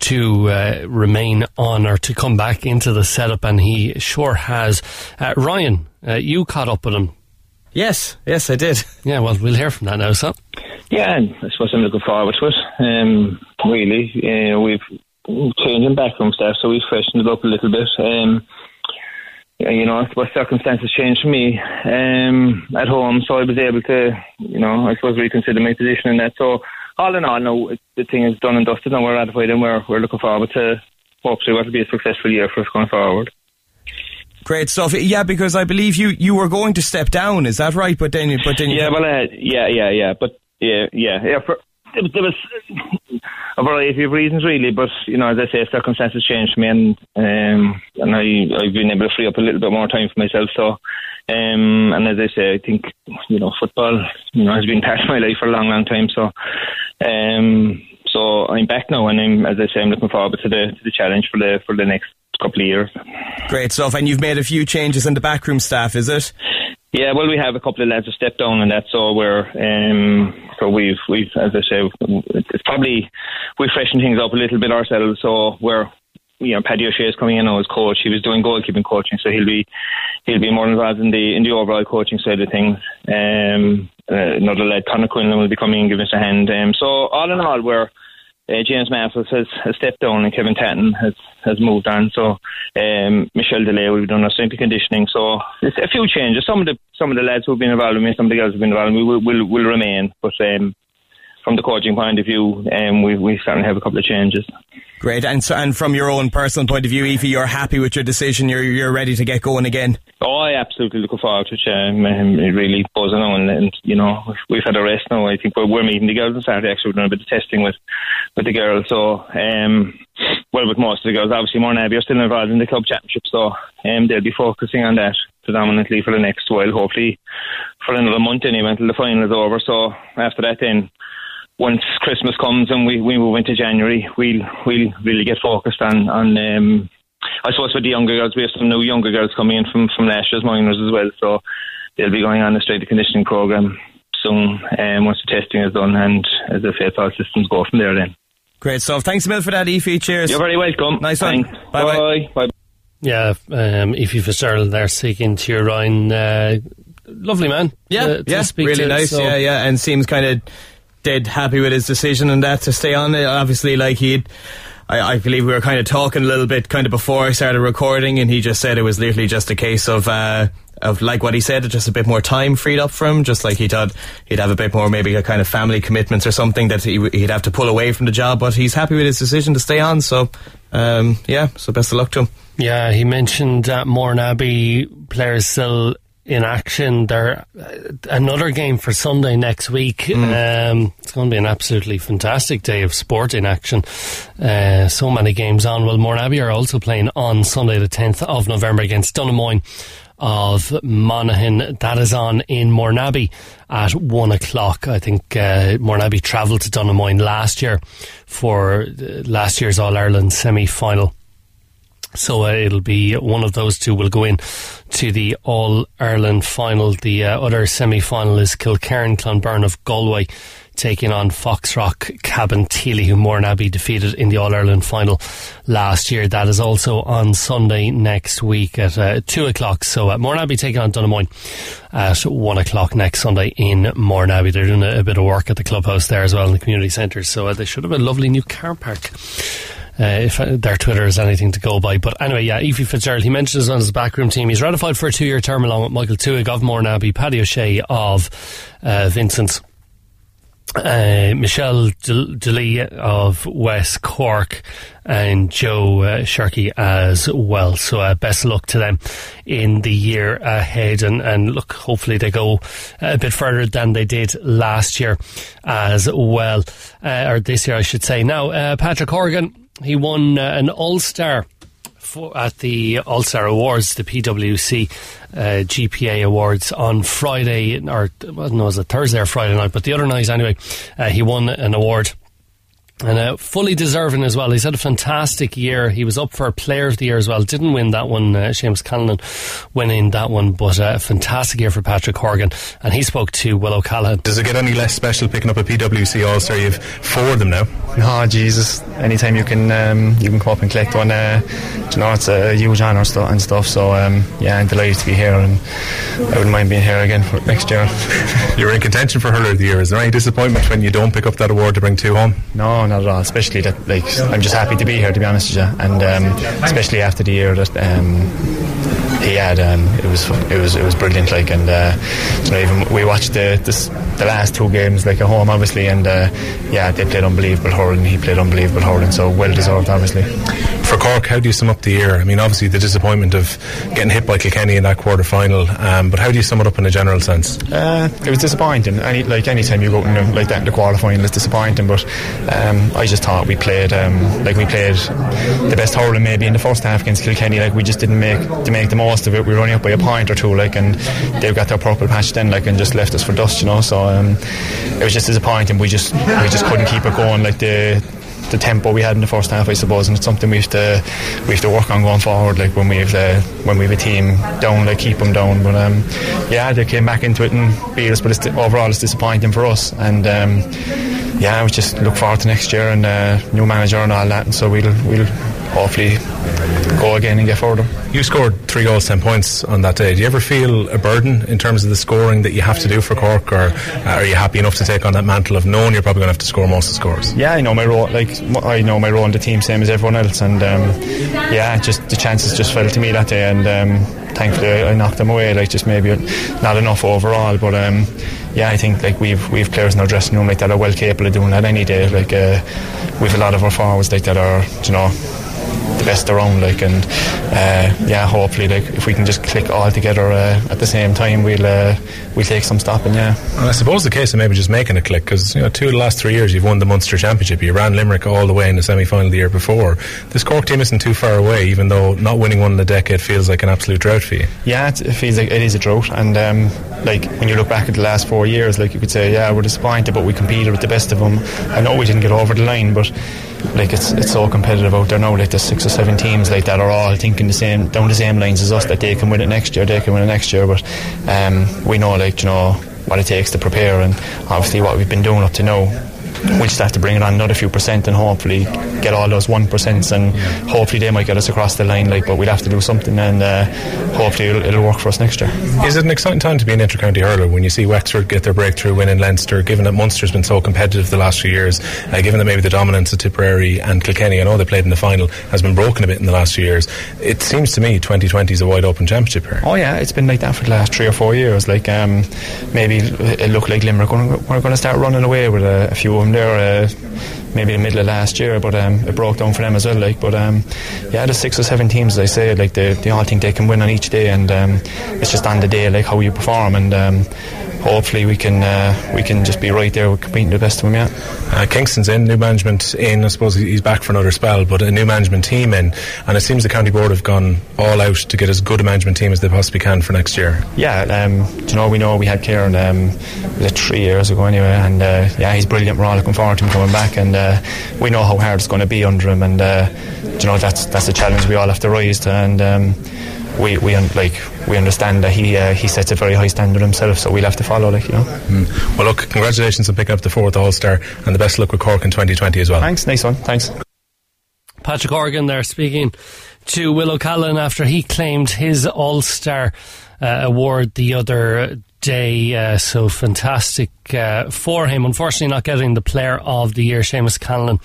to uh, remain on or to come back into the setup, and he sure has. Uh, Ryan, uh, you caught up with him. Yes, yes, I did. Yeah, well, we'll hear from that now, so. Yeah, and I suppose I'm looking forward to it. Um, really, uh, we've changed changing backroom staff, so we've freshened it up a little bit. Um, yeah, you know, I suppose circumstances changed for me um, at home, so I was able to, you know, I suppose reconsider my position in that. So, all in all, no, the thing is done and dusted, and we're ratified, and we're we're looking forward to hopefully what will be a successful year for us going forward. Great stuff. Yeah, because I believe you, you were going to step down. Is that right? But then, but then, yeah, well, uh, yeah, yeah, yeah, but yeah, yeah, yeah. For, there was a variety of reasons, really. But you know, as I say, circumstances changed me, and um, and I I've been able to free up a little bit more time for myself. So, um, and as I say, I think you know, football, you know, has been part of my life for a long, long time. So, um, so I'm back now, and I'm, as I say, I'm looking forward to the to the challenge for the for the next couple of years. Great stuff. And you've made a few changes in the backroom staff, is it? Yeah, well, we have a couple of lads who stepped down, and that's all we're. Um, so we've, we've, as I say, it's probably we freshened things up a little bit ourselves. So we're, you know, Paddy O'Shea is coming in as coach. He was doing goalkeeping coaching, so he'll be he'll be more involved in the in the overall coaching side of things. Um, uh, another lad, Connor Quinlan, will be coming and giving us a hand. Um, so all in all, we're uh, James Mathis has, has stepped down and Kevin Tatton has, has moved on. So um, Michelle Delay we've done our strength conditioning. So it's a few changes. Some of the some of the lads who've been involved with me, some of the girls who've been involved with me will will, will remain. But um, from the coaching point of view, um, we we certainly have a couple of changes. Great, and so, and from your own personal point of view, Ephie, you're happy with your decision. You're you're ready to get going again. Oh, I absolutely looking forward to it. Um, um, it really buzzing on, and you know we've had a rest now. I think we're, we're meeting the girls on Saturday. Actually, we're doing a bit of testing with with the girls. So, um, well, with most of the girls, obviously, Mourne Abbey are still involved in the club championship, so um, they'll be focusing on that predominantly for the next while. Hopefully, for another month anyway until the final is over. So after that, then once Christmas comes and we, we move into January, we'll we'll really get focused on on. Um, I suppose with the younger girls, we have some new younger girls coming in from from last year's minors as well, so they'll be going on the strength conditioning program soon. Um, once the testing is done, and as I say, all systems go from there. Then. Great stuff. Thanks a million for that, Ephie. Cheers. You're very welcome. Nice one. Bye bye. Bye. Yeah, um, Ephie Fitzgerald there speaking to your Ryan. Uh, lovely man. Yeah, to, to yeah, speak really to, nice. so- Yeah, yeah, and seems kind of dead happy with his decision and that to stay on. Obviously, like he'd. I, I believe we were kind of talking a little bit kind of before I started recording, and he just said it was literally just a case of uh, of like what he said, just a bit more time freed up for him. Just like he thought he'd have a bit more, maybe a kind of family commitments or something that he, he'd have to pull away from the job. But he's happy with his decision to stay on. So um, yeah, so best of luck to him. Yeah, he mentioned uh, Mourne Abbey players still in action. There, uh, another game for Sunday next week. Um, it's going to be an absolutely fantastic day of sport in action. Uh, so many games on. Well, Mourne Abbey are also playing on Sunday, the 10th of November, against Donaghmoyne of Monaghan. That is on in Mourne Abbey at one o'clock. I think uh, Mourne Abbey travelled to Donaghmoyne last year for uh, last year's All Ireland semi final. So uh, it'll be one of those two will go in to the All Ireland final. The uh, other semi final is Kilkerrin-Clonberne of Galway taking on Foxrock Cabinteely, who Mourne Abbey defeated in the All Ireland final last year. That is also on Sunday next week at uh, 2 o'clock. So uh, Mourne Abbey taking on Donaghmoyne at 1 o'clock next Sunday in Mourne Abbey. They're doing a, a bit of work at the clubhouse there as well in the community centre. So uh, they should have a lovely new car park uh, if uh, their Twitter is anything to go by. But anyway, yeah, Ephie Fitzgerald, he mentioned mentions on his backroom team. He's ratified for a two year term along with Michael Tuig of Mourne Abbey, Paddy O'Shea of uh, Vincent's. Uh, Michelle Delee of West Cork and Joe uh, Sharkey as well. So uh, best luck to them in the year ahead. And, and look, hopefully they go a bit further than they did last year as well, uh, or this year, I should say. Now, uh, Patrick Horgan he won uh, an All Star at the All Star Awards, the PwC uh, GPA Awards on Friday, or well, no, was it Thursday or Friday night? But the other night, anyway, uh, he won an award and uh, fully deserving as well. He's had a fantastic year. He was up for Player of the Year as well. Didn't win that one. Uh, Seamus Callanan winning that one, but uh, a fantastic year for Patrick Horgan. And he spoke to Will O'Callaghan. Does it get any less special picking up a PwC All Star? You've four of them now. Oh Jesus! Anytime you can um, you can come up and collect one, uh, you know it's a huge honour and stuff. So um, yeah, I'm delighted to be here, and I wouldn't mind being here again for next year. You're in contention for Hurler of the Year. Is there any disappointment when you don't pick up that award to bring two home? No not at all. Especially that, like, I'm just happy to be here, to be honest with you, and um, especially after the year that um, had, um, it was it was it was brilliant. Like, and uh, you know, even we watched the this, the last two games, like at home, obviously, and uh, yeah, they played unbelievable hurling. He played unbelievable hurling, so well deserved, obviously. For Cork, how do you sum up the year? I mean, obviously the disappointment of getting hit by Kilkenny in that quarter final, um, but how do you sum it up in a general sense? Uh, it was disappointing. Any like any time you go in like that in the quarter final, it's disappointing. But um, I just thought we played um, like we played the best hurling maybe in the first half against Kilkenny. Like we just didn't make to make the most of it. We were only up by a point or two, like, and they've got their purple patch then, like, and just left us for dust, you know. So um, it was just disappointing. We just we just couldn't keep it going. Like the the tempo we had in the first half, I suppose, and it's something we have to we have to work on going forward. Like when we have uh, when we have a team down, like keep them down. But um, yeah, they came back into it and beat us. But it's, overall, it's disappointing for us. And um, yeah, we just look forward to next year and uh, new manager and all that. And so we'll we'll hopefully go again and get further. You scored three goals, ten points on that day. Do you ever feel a burden in terms of the scoring that you have to do for Cork, or are you happy enough to take on that mantle of knowing you're probably going to have to score most of the scores? Yeah, I know my role. Like I know my role in the team, same as everyone else, and um, yeah, just the chances just fell to me that day, and um, thankfully I knocked them away. Like just maybe not enough overall, but. Um, yeah, I think like we've we've players in our dressing room like that are well capable of doing that any day. Like uh, we've a lot of our forwards like that are, you know, the best around like and uh, yeah hopefully like if we can just click all together uh, at the same time we'll uh, we'll take some stopping yeah. And I suppose the case of maybe just making a click because you know two of the last three years you've won the Munster Championship. You ran Limerick all the way in the semi-final the year before. This Cork team isn't too far away even though not winning one in a decade feels like an absolute drought for you. Yeah it feels like it is a drought and um, like when you look back at the last four years like you could say yeah we're disappointed but we competed with the best of them I know we didn't get over the line but like it's it's so competitive out there now. Like there's six or seven teams like that are all thinking the same down the same lines as us that they can win it next year, they can win it next year. But um, we know like you know what it takes to prepare, and obviously what we've been doing up to now we just have to bring it on another few percent and hopefully get all those one percents and hopefully they might get us across the line like but we'd have to do something and uh, hopefully it'll, it'll, work for us next year. Is it an exciting time to be an inter-county hurler when you see Wexford get their breakthrough win in Leinster given that Munster's been so competitive the last few years uh, given that maybe the dominance of Tipperary and Kilkenny I know they played in the final has been broken a bit in the last few years. It seems to me 2020 is a wide open championship here. Oh yeah it's been like that for the last three or four years like um, maybe it looked like Limerick we're going to start running away with a, a few of them there uh, maybe the middle of last year, but um, it broke down for them as well. Like, but um, yeah, the six or seven teams, as I say, like they, they all think they can win on each day, and um, it's just on the day, like how you perform, and um, hopefully we can uh, we can just be right there with competing the best of them. yet. Uh, Kingston's in, new management in. I suppose he's back for another spell, but a new management team in, and it seems the county board have gone all out to get as good a management team as they possibly can for next year. Yeah, um, you know we know we had Kieran um, was it three years ago anyway, and uh, yeah he's brilliant. We're all looking forward to him coming back, and uh, we know how hard it's going to be under him, and uh, you know that's that's a challenge we all have to rise to, and. Um, we, we like we understand that he uh, he sets a very high standard himself, so we'll have to follow, like you know. Mm. Well, look, congratulations on picking up the fourth All Star, and the best luck with Cork in 2020 as well. Thanks, nice one. Thanks. Patrick Horgan there speaking to Will O'Callaghan after he claimed his All Star uh, award the other day. Uh, so fantastic uh, for him. Unfortunately, not getting the Player of the Year, Seamus Callanan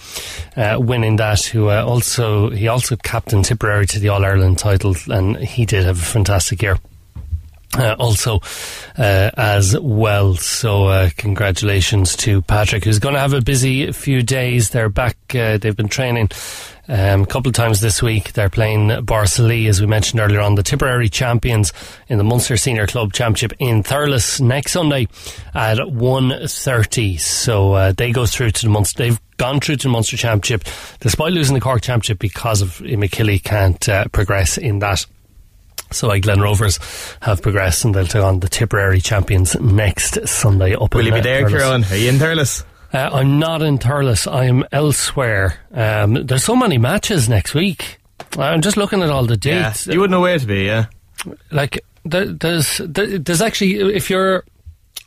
uh, winning that. Who uh, also he also captained Tipperary to the All Ireland title, and he did have a fantastic year. Uh, also, uh, as well. So, uh, congratulations to Patrick, who's going to have a busy few days. They're back. they've been training Um, a couple of times this week, they're playing Borris-Ileigh, as we mentioned earlier on, the Tipperary champions in the Munster Senior Club Championship in Thurles next Sunday at 1.30. So uh, they go through to the Munster. They've gone through to the Munster Championship despite losing the Cork Championship because of Imokilly can't uh, progress in that. So like Glen Rovers have progressed and they'll take on the Tipperary champions next Sunday up Will in you be uh, there, Thurles. Kieran? Are you in Thurles? Uh, I'm not in Thurles. I'm elsewhere. Um, there's so many matches next week. I'm just looking at all the Yeah, dates. you wouldn't know where to be, yeah. Like there, there's there, there's actually if you're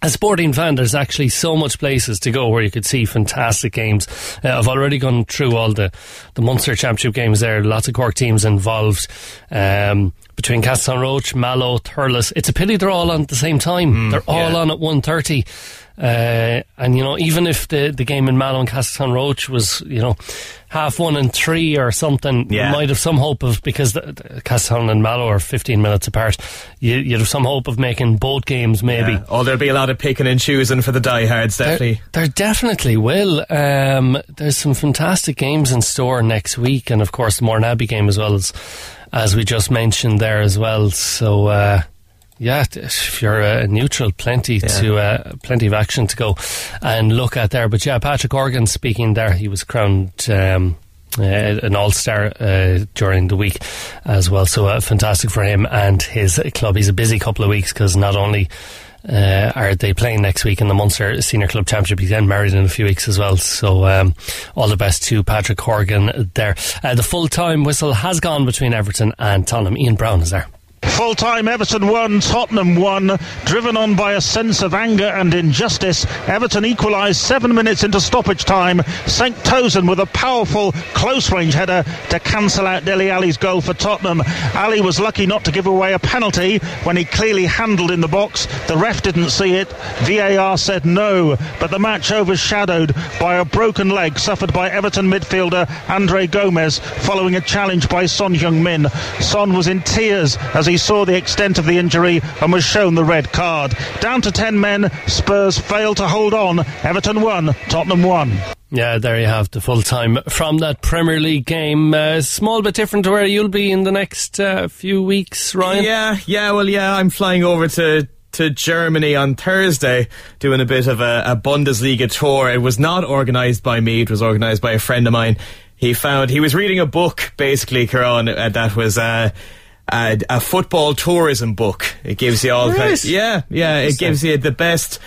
a sporting fan, there's actually so much places to go where you could see fantastic games. Uh, I've already gone through all the the Munster Championship games there. Lots of Cork teams involved. Um, between Castletownroche, Mallow, Thurles. It's a pity they're all on at the same time. they're all yeah. on at 1.30. Uh, and, you know, even if the, the game in Mallow and Castletownroche was, you know, half one and three or something, Yeah. you might have some hope of, because the, the Castletown and Mallow are 15 minutes apart, you, you'd have some hope of making both games maybe. Yeah. Oh, there'll be a lot of picking and choosing for the diehards, definitely. There definitely will. Um, there's some fantastic games in store next week, and of course the Mourne Abbey game as well as as we just mentioned there as well. So. Uh, yeah, if you're uh, neutral, plenty to uh, plenty of action to go and look at there. But yeah, Patrick Horgan speaking there, he was crowned um, uh, an all star uh, during the week as well. So uh, fantastic for him and his club. He's a busy couple of weeks because not only uh, are they playing next week in the Munster Senior Club Championship? He's then married in a few weeks as well. So um, all the best to Patrick Horgan there. Uh, the full time whistle has gone between Everton and Tottenham. Ian Brown is there. Full time Everton 1, Tottenham 1. Driven on by a sense of anger and injustice, Everton equalised seven minutes into stoppage time. Cenk Tosun with a powerful close range header to cancel out Dele Alli's goal for Tottenham. Ali was lucky not to give away a penalty when he clearly handled in the box. The ref didn't see it. VAR said no, but the match overshadowed by a broken leg suffered by Everton midfielder Andre Gomes following a challenge by Son Heung-min. Son was in tears as he saw the extent of the injury and was shown the red card. Down to 10 men, Spurs failed to hold on. Everton won, Tottenham won. Yeah, there you have the full time from that Premier League game. Uh, small bit different to where you'll be in the next uh, few weeks, Ryan. Yeah, yeah, well, yeah, I'm flying over to to Germany on Thursday, doing a bit of a, a Bundesliga tour. It was not organised by me; it was organised by a friend of mine. He found he was reading a book, basically, Kieran, uh, that was. Uh, a, a football tourism book. It gives you all, Right. yeah, yeah. It gives you the best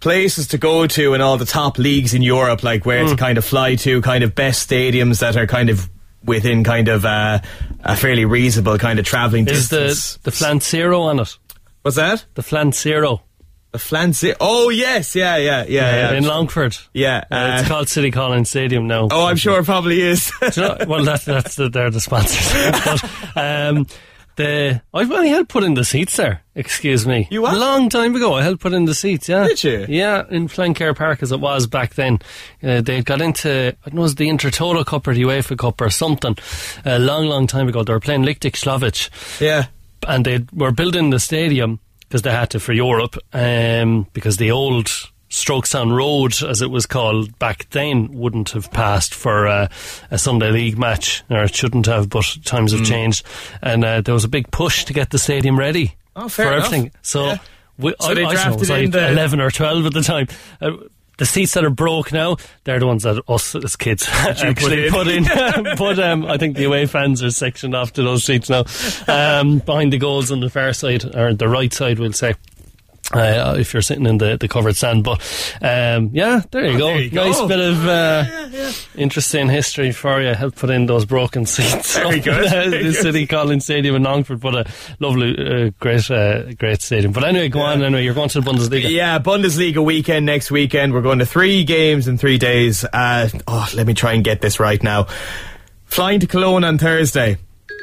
places to go to in all the top leagues in Europe, like where Hmm. to kind of fly to, kind of best stadiums that are kind of within kind of uh, a fairly reasonable kind of travelling Is the distance. the Flancero on it? What's that? The Flancero. The Flancero. Oh yes, yeah, yeah, yeah, yeah. in Longford. Yeah, Uh, it's uh, called City Calling Stadium now. Oh, I'm sure it probably is. You know- well, that, that's the, they're the sponsors. but, um, the I've only helped put in the seats there. Excuse me. You what? A long time ago, I helped put in the seats. Yeah. Did you? Yeah, in Flancare Park as it was back then. Uh, they got into I don't know, it was the Intertoto Cup or the UEFA Cup or something. A long, long time ago, they were playing Lichtig Slovic yeah. and they were building the stadium because they had to for Europe um, because the old Strokestown Road, as it was called back then, wouldn't have passed for uh, a Sunday League match, or it shouldn't have, but times have changed. And uh, there was a big push to get the stadium ready Oh, for enough. everything. So, Yeah. we, So I, they I don't know, was in like the- 11 or 12 at the time. Uh, the seats that are broke now, they're the ones that us as kids actually put put in. but um, I think the away fans are sectioned off to those seats now. Um, behind the goals on the far side, or the right side, we'll say. Uh, if you're sitting in the, the covered sand. but um, yeah, there you Oh, go. there you go. nice bit of uh, interesting history for you. Help put in those broken seats. Very good, the. City Calling Stadium in Longford, but a lovely, uh, great, uh, great stadium. But anyway, go on. Anyway, you're going to the Bundesliga. Yeah, Bundesliga weekend next weekend. We're going to three games in three days. Uh, oh, let me try and get this right now. Flying to Cologne on Thursday.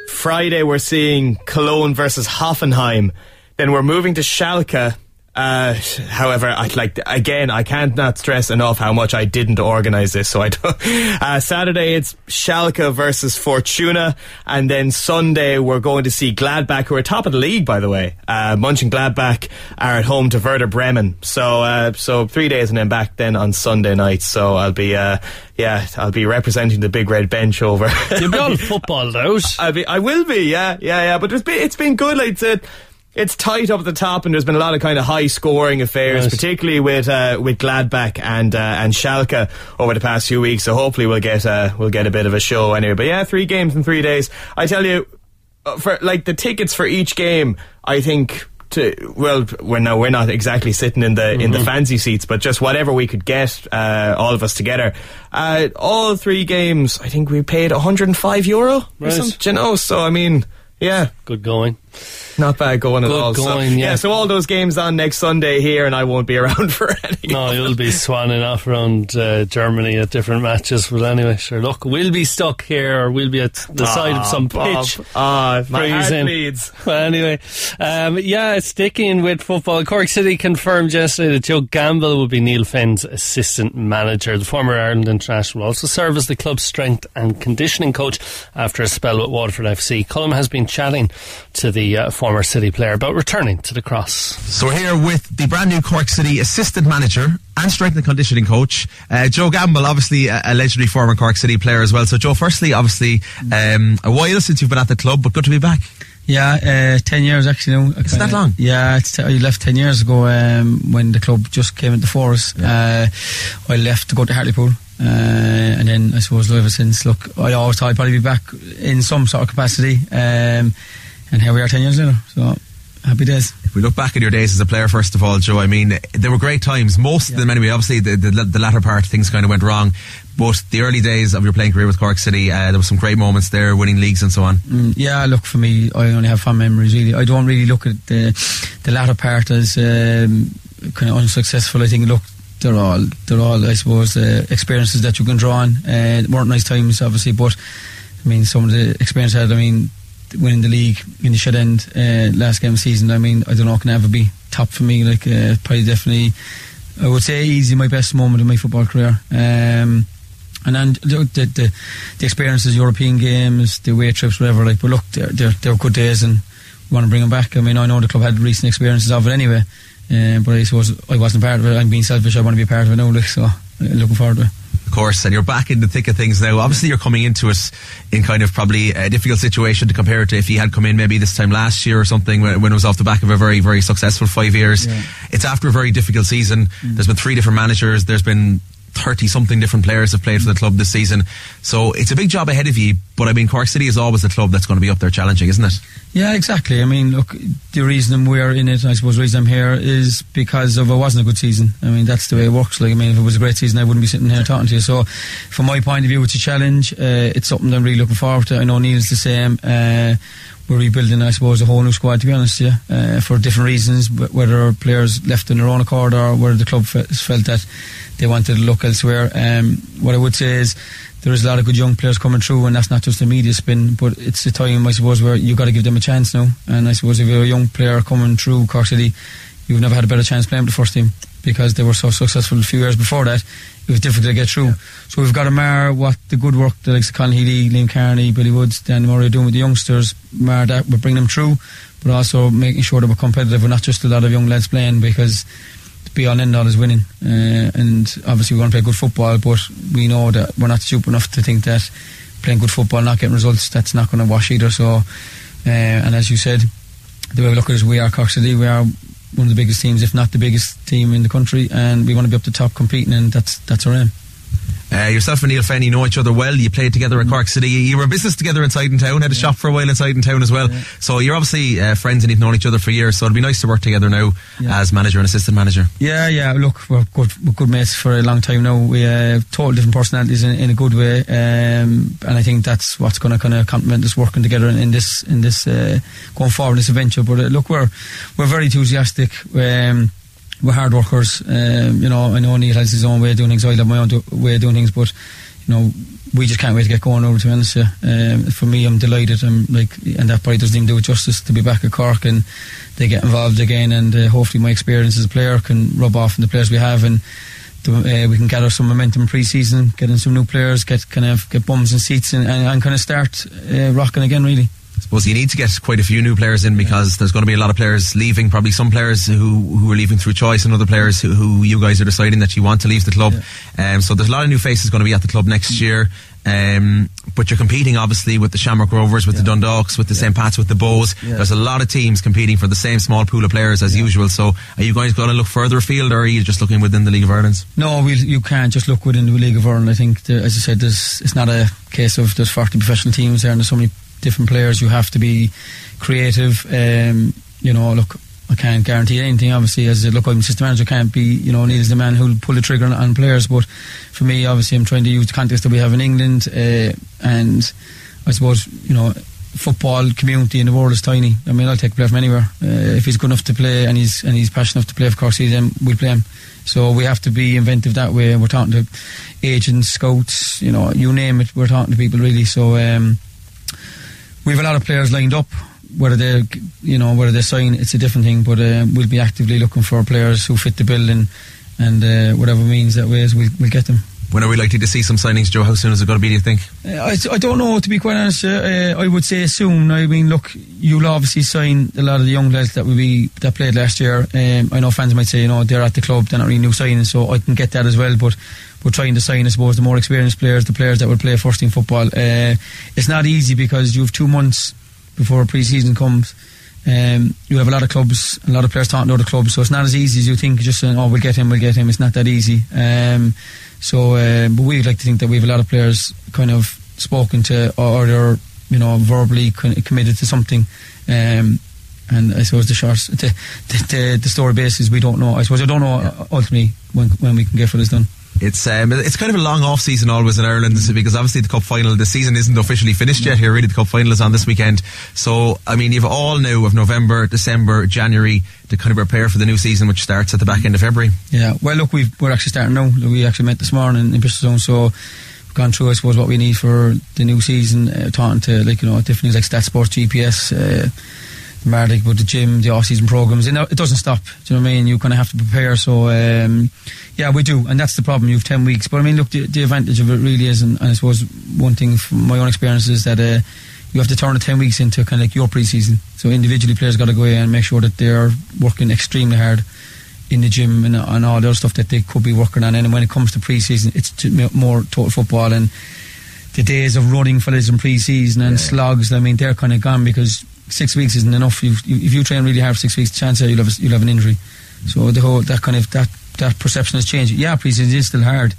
Friday, we're seeing Cologne versus Hoffenheim. Then we're moving to Schalke Uh, however, I'd like again. I can't not stress enough how much I didn't organise this. So I don't. Uh, Saturday it's Schalke versus Fortuna, and then Sunday we're going to see Gladbach, who are top of the league, by the way. Uh, Munchen Gladbach are at home to Werder Bremen. So uh, so three days and then back then on Sunday night. So I'll be uh, yeah I'll be representing the big red bench over. You'll be all footballed out. I'll be I will be yeah yeah yeah. But it's been it's been good. Like it's it's tight up at the top, and there's been a lot of kind of high scoring affairs, Right. particularly with uh, with Gladbach and uh, and Schalke over the past few weeks. So hopefully we'll get uh, we'll get a bit of a show anyway. But yeah, three games in three days. I tell you, uh, for like the tickets for each game, I think. To, well, we're now we're not exactly sitting in the in the Mhm. fancy seats, but just whatever we could get, uh, all of us together. Uh, all three games, I think we paid 105 euro or something. You know, so I mean, yeah, Good going. Not bad going at Good all. So, going, yeah. So all those games on next Sunday here, and I won't be around for any. No, you'll be swanning off around uh, Germany at different matches. But anyway, sure. Look, we'll be stuck here, or we'll be at the side of some Bob. pitch. Ah, my heart freezing. bleeds. Well, anyway, um, yeah, sticking with football, Cork City confirmed yesterday that Joe Gamble will be Neil Fenn's assistant manager. The former Ireland international will also serve as the club's strength and conditioning coach after a spell with Waterford FC. Colm has been chatting to the uh, former City player about returning to the cross. So we're here with the brand new Cork City assistant manager and strength and conditioning coach, uh, Joe Gamble, obviously a, a legendary former Cork City player as well. So Joe, firstly, obviously um, a while since you've been at the club, but good to be back. Yeah, uh, 10 years actually now. Is it that long? Yeah, it's t- I left 10 years ago um, when the club just came into force. Uh, I left to go to Hartlepool. Uh, and then I suppose ever since, look, I always thought I'd probably be back in some sort of capacity. Um, and here we are 10 years later. So happy days. If we look back at your days as a player, first of all, Joe, I mean, there were great times. Most of them, anyway. Obviously, the, the, the latter part, things kind of went wrong. But the early days of your playing career with Cork City, uh, there were some great moments there, winning leagues and so on. Mm, yeah, look for me, I only have fond memories. Really, I don't really look at the the latter part as um, kind of unsuccessful. I think look, they're all they're all I suppose uh, experiences that you can draw on. Uh, weren't nice times, obviously, but I mean some of the experience I had. I mean, winning the league in the shed end uh, last game of the season. I mean, I don't know, can ever be top for me. Like uh, probably definitely, I would say easy my best moment in my football career. Um, and then the, the, the, the experiences, European games, the away trips, whatever. Like, but look, they're, they're, they're good days, and we want to bring them back. I mean, I know the club had recent experiences of it anyway, uh, but I suppose I wasn't part of it. I'm being selfish. I want to be a part of it now, like, so uh, looking forward to it. Course, and you're back in the thick of things now. Obviously, you're coming into it in kind of probably a difficult situation to compare it to if you had come in maybe this time last year or something when, when it was off the back of a very, very successful five years. Yeah. It's after a very difficult season. Mm. There's been three different managers. There's been 30 something different players have played for the club this season. So it's a big job ahead of you. But I mean, Cork City is always a club that's going to be up there challenging, isn't it? Yeah, exactly. I mean, look, the reason we're in it, I suppose, the reason I'm here is because of it wasn't a good season. I mean, that's the way it works. Like, I mean, if it was a great season, I wouldn't be sitting here talking to you. So, from my point of view, it's a challenge. Uh, it's something I'm really looking forward to. I know Neil's the same. Uh, we're rebuilding, I suppose, a whole new squad, to be honest, yeah, uh, for different reasons, whether players left on their own accord or whether the club fe- felt that they wanted to look elsewhere. Um, what I would say is there is a lot of good young players coming through, and that's not just a media spin, but it's a time, I suppose, where you've got to give them a chance now. And I suppose if you're a young player coming through Cork City, you've never had a better chance playing with the first team because they were so successful a few years before that. It was difficult to get through. So we've got to mar what the good work that like Colin Healy, Liam Kearney, Billy Woods, Dan Murray are doing with the youngsters, mar that, we're bringing them through, but also making sure that we're competitive. We're not just a lot of young lads playing because the be all and end all is winning. Uh, and obviously, we want to play good football, but we know that we're not stupid enough to think that playing good football, not getting results, that's not going to wash either. So, uh, and as you said, the way we look at it is we are Cork City, we are one of the biggest teams, if not the biggest team in the country, and we want to be up the top competing, and that's that's our aim. Uh, yourself and Neil Fenny know each other well. You played together at Cork City. You were in business together inside in town. Had a shop for a while inside in town as well. So you're obviously uh, friends and you've known each other for years. So it'd be nice to work together now Yeah. as manager and assistant manager. Yeah, yeah. Look, we're good, we're good mates for a long time now. We have total different personalities in, in a good way, um, and I think that's what's going to kind of complement us working together in, in this in this uh, going forward in this adventure. But uh, look, we're we're very enthusiastic. Um, we're hard workers. Um, you know, I know Neil has his own way of doing things. I have my own do- way of doing things, but you know, we just can't wait to get going over to be honest. Um, for me, I'm delighted. I'm like, and that probably doesn't even do it justice to be back at Cork and they get involved again. And uh, hopefully, my experience as a player can rub off on the players we have and. Uh, we can gather some momentum pre-season, get in some new players, get kind of get bums and seats, and, and, and kind of start uh, rocking again. Really. Suppose you need to get quite a few new players in because there's going to be a lot of players leaving. Probably some players who who are leaving through choice, and other players who, who you guys are deciding that you want to leave the club. Um, so there's a lot of new faces going to be at the club next year. Um, but you're competing obviously with the Shamrock Rovers, with the Dundalks, with the St. Pat's, with the Bohs. Yeah. There's a lot of teams competing for the same small pool of players as usual. So are you guys going to look further afield, or are you just looking within the League of Ireland? No, we, you can't just look within the League of Ireland. I think, the, as I said, there's, it's not a case of there's 40 professional teams there and there's so many different players. You have to be creative. Um, you know, look, I can't guarantee anything. Obviously, as a look, I'm system manager, can't be, you know, Neil's the man who'll pull the trigger on, on players. But for me, obviously, I'm trying to use the context that we have in England, uh, and I suppose, you know, football community in the world is tiny. I mean, I'll take a player from anywhere. Uh, if he's good enough to play and he's and he's passionate enough to play Of course, City, then we'll play him. So we have to be inventive that way. We're talking to agents, scouts, you know, you name it. We're talking to people really. So um, we have a lot of players lined up. Whether they, you know, whether they sign, it's a different thing. But uh, we'll be actively looking for players who fit the bill, and and uh, whatever means that way is, we'll, we'll get them. When are we likely to see some signings, Joe? How soon is it going to be, do you think? Uh, I, I don't know, to be quite honest. Uh, I would say soon. I mean, look, you'll obviously sign a lot of the young lads that be that played last year. Um, I know fans might say, you know, they're at the club, they're not really new signings, so I can get that as well. But we're trying to sign, I suppose, the more experienced players, the players that will play first team football. Uh, it's not easy because you have two months before pre-season comes. Um, you have a lot of clubs, a lot of players talking to other clubs, so it's not as easy as you think. Just saying, "Oh, we'll get him, we'll get him." It's not that easy. Um, so, uh, but we'd like to think that we have a lot of players kind of spoken to, or they're you know verbally committed to something. Um, and I suppose the short, the, the, the, story basis we don't know. I suppose I don't know uh, ultimately when when we can get for this done. It's um, it's kind of a long off season always in Ireland because obviously the cup final the season isn't officially finished yet here really the cup final is on this weekend so I mean you've all now of November December January to kind of prepare for the new season which starts at the back end of February Yeah, well, look, we've, we're actually starting now. We actually met this morning in Bristol Zone, so we've gone through, I suppose, what we need for the new season. Uh, talking to like you know different things like STATSports, GPS, uh, Mardic, but the gym, the off-season programs. Know, it doesn't stop. Do you know what I mean? You kind of have to prepare. So um, yeah, we do, and that's the problem. You have ten weeks, but I mean, look, the, the advantage of it really is, and, and I suppose one thing from my own experience is that. Uh, you have to turn the 10 weeks into kind of like your pre-season so individually players got to go in and make sure that they're working extremely hard in the gym and, and all the other stuff that they could be working on and when it comes to pre-season it's to more total football and the days of running for fellas in pre-season and slogs I mean they're kind of gone because six weeks isn't enough. You, you, if you train really hard for six weeks chance are you'll have, you'll have an injury. So the whole that kind of that, that perception has changed. Yeah pre-season is still hard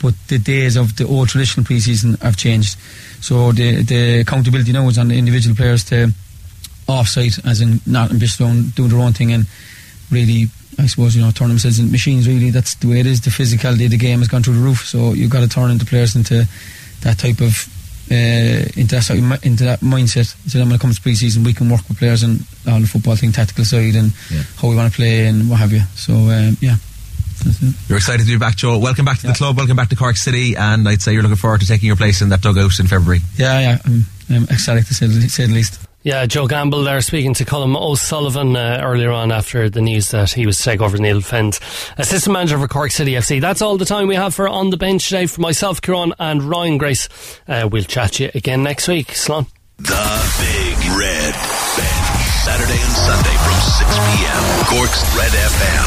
but the days of the old traditional pre-season have changed. So the the accountability now is on the individual players to off-site as in not in Bristol doing their own thing and really I suppose you know turn themselves into machines really. That's the way it is. The physicality of the game has gone through the roof. So you've got to turn into players into that type of uh, into, that, sort of into that mindset. So then when it comes to pre-season we can work with players on all the football thing tactical side and Yeah. how we want to play and what have you. So um, yeah. You're excited to be back Joe. Welcome back to the club. Welcome back to Cork City. And I'd say you're looking forward to taking your place in that dugout in February. Yeah yeah. I'm, I'm ecstatic to say, say the least Yeah, Joe Gamble there speaking to Colm O'Sullivan uh, earlier on after the news that he was to take over Neil Fenn's assistant manager for Cork City FC. That's all the time we have for On the Bench today. For myself, Kieran, and Ryan Grace, uh, we'll chat to you again next week. Slán. The Big Red Bench. Saturday and Sunday from 6 p.m. Cork's Red FM.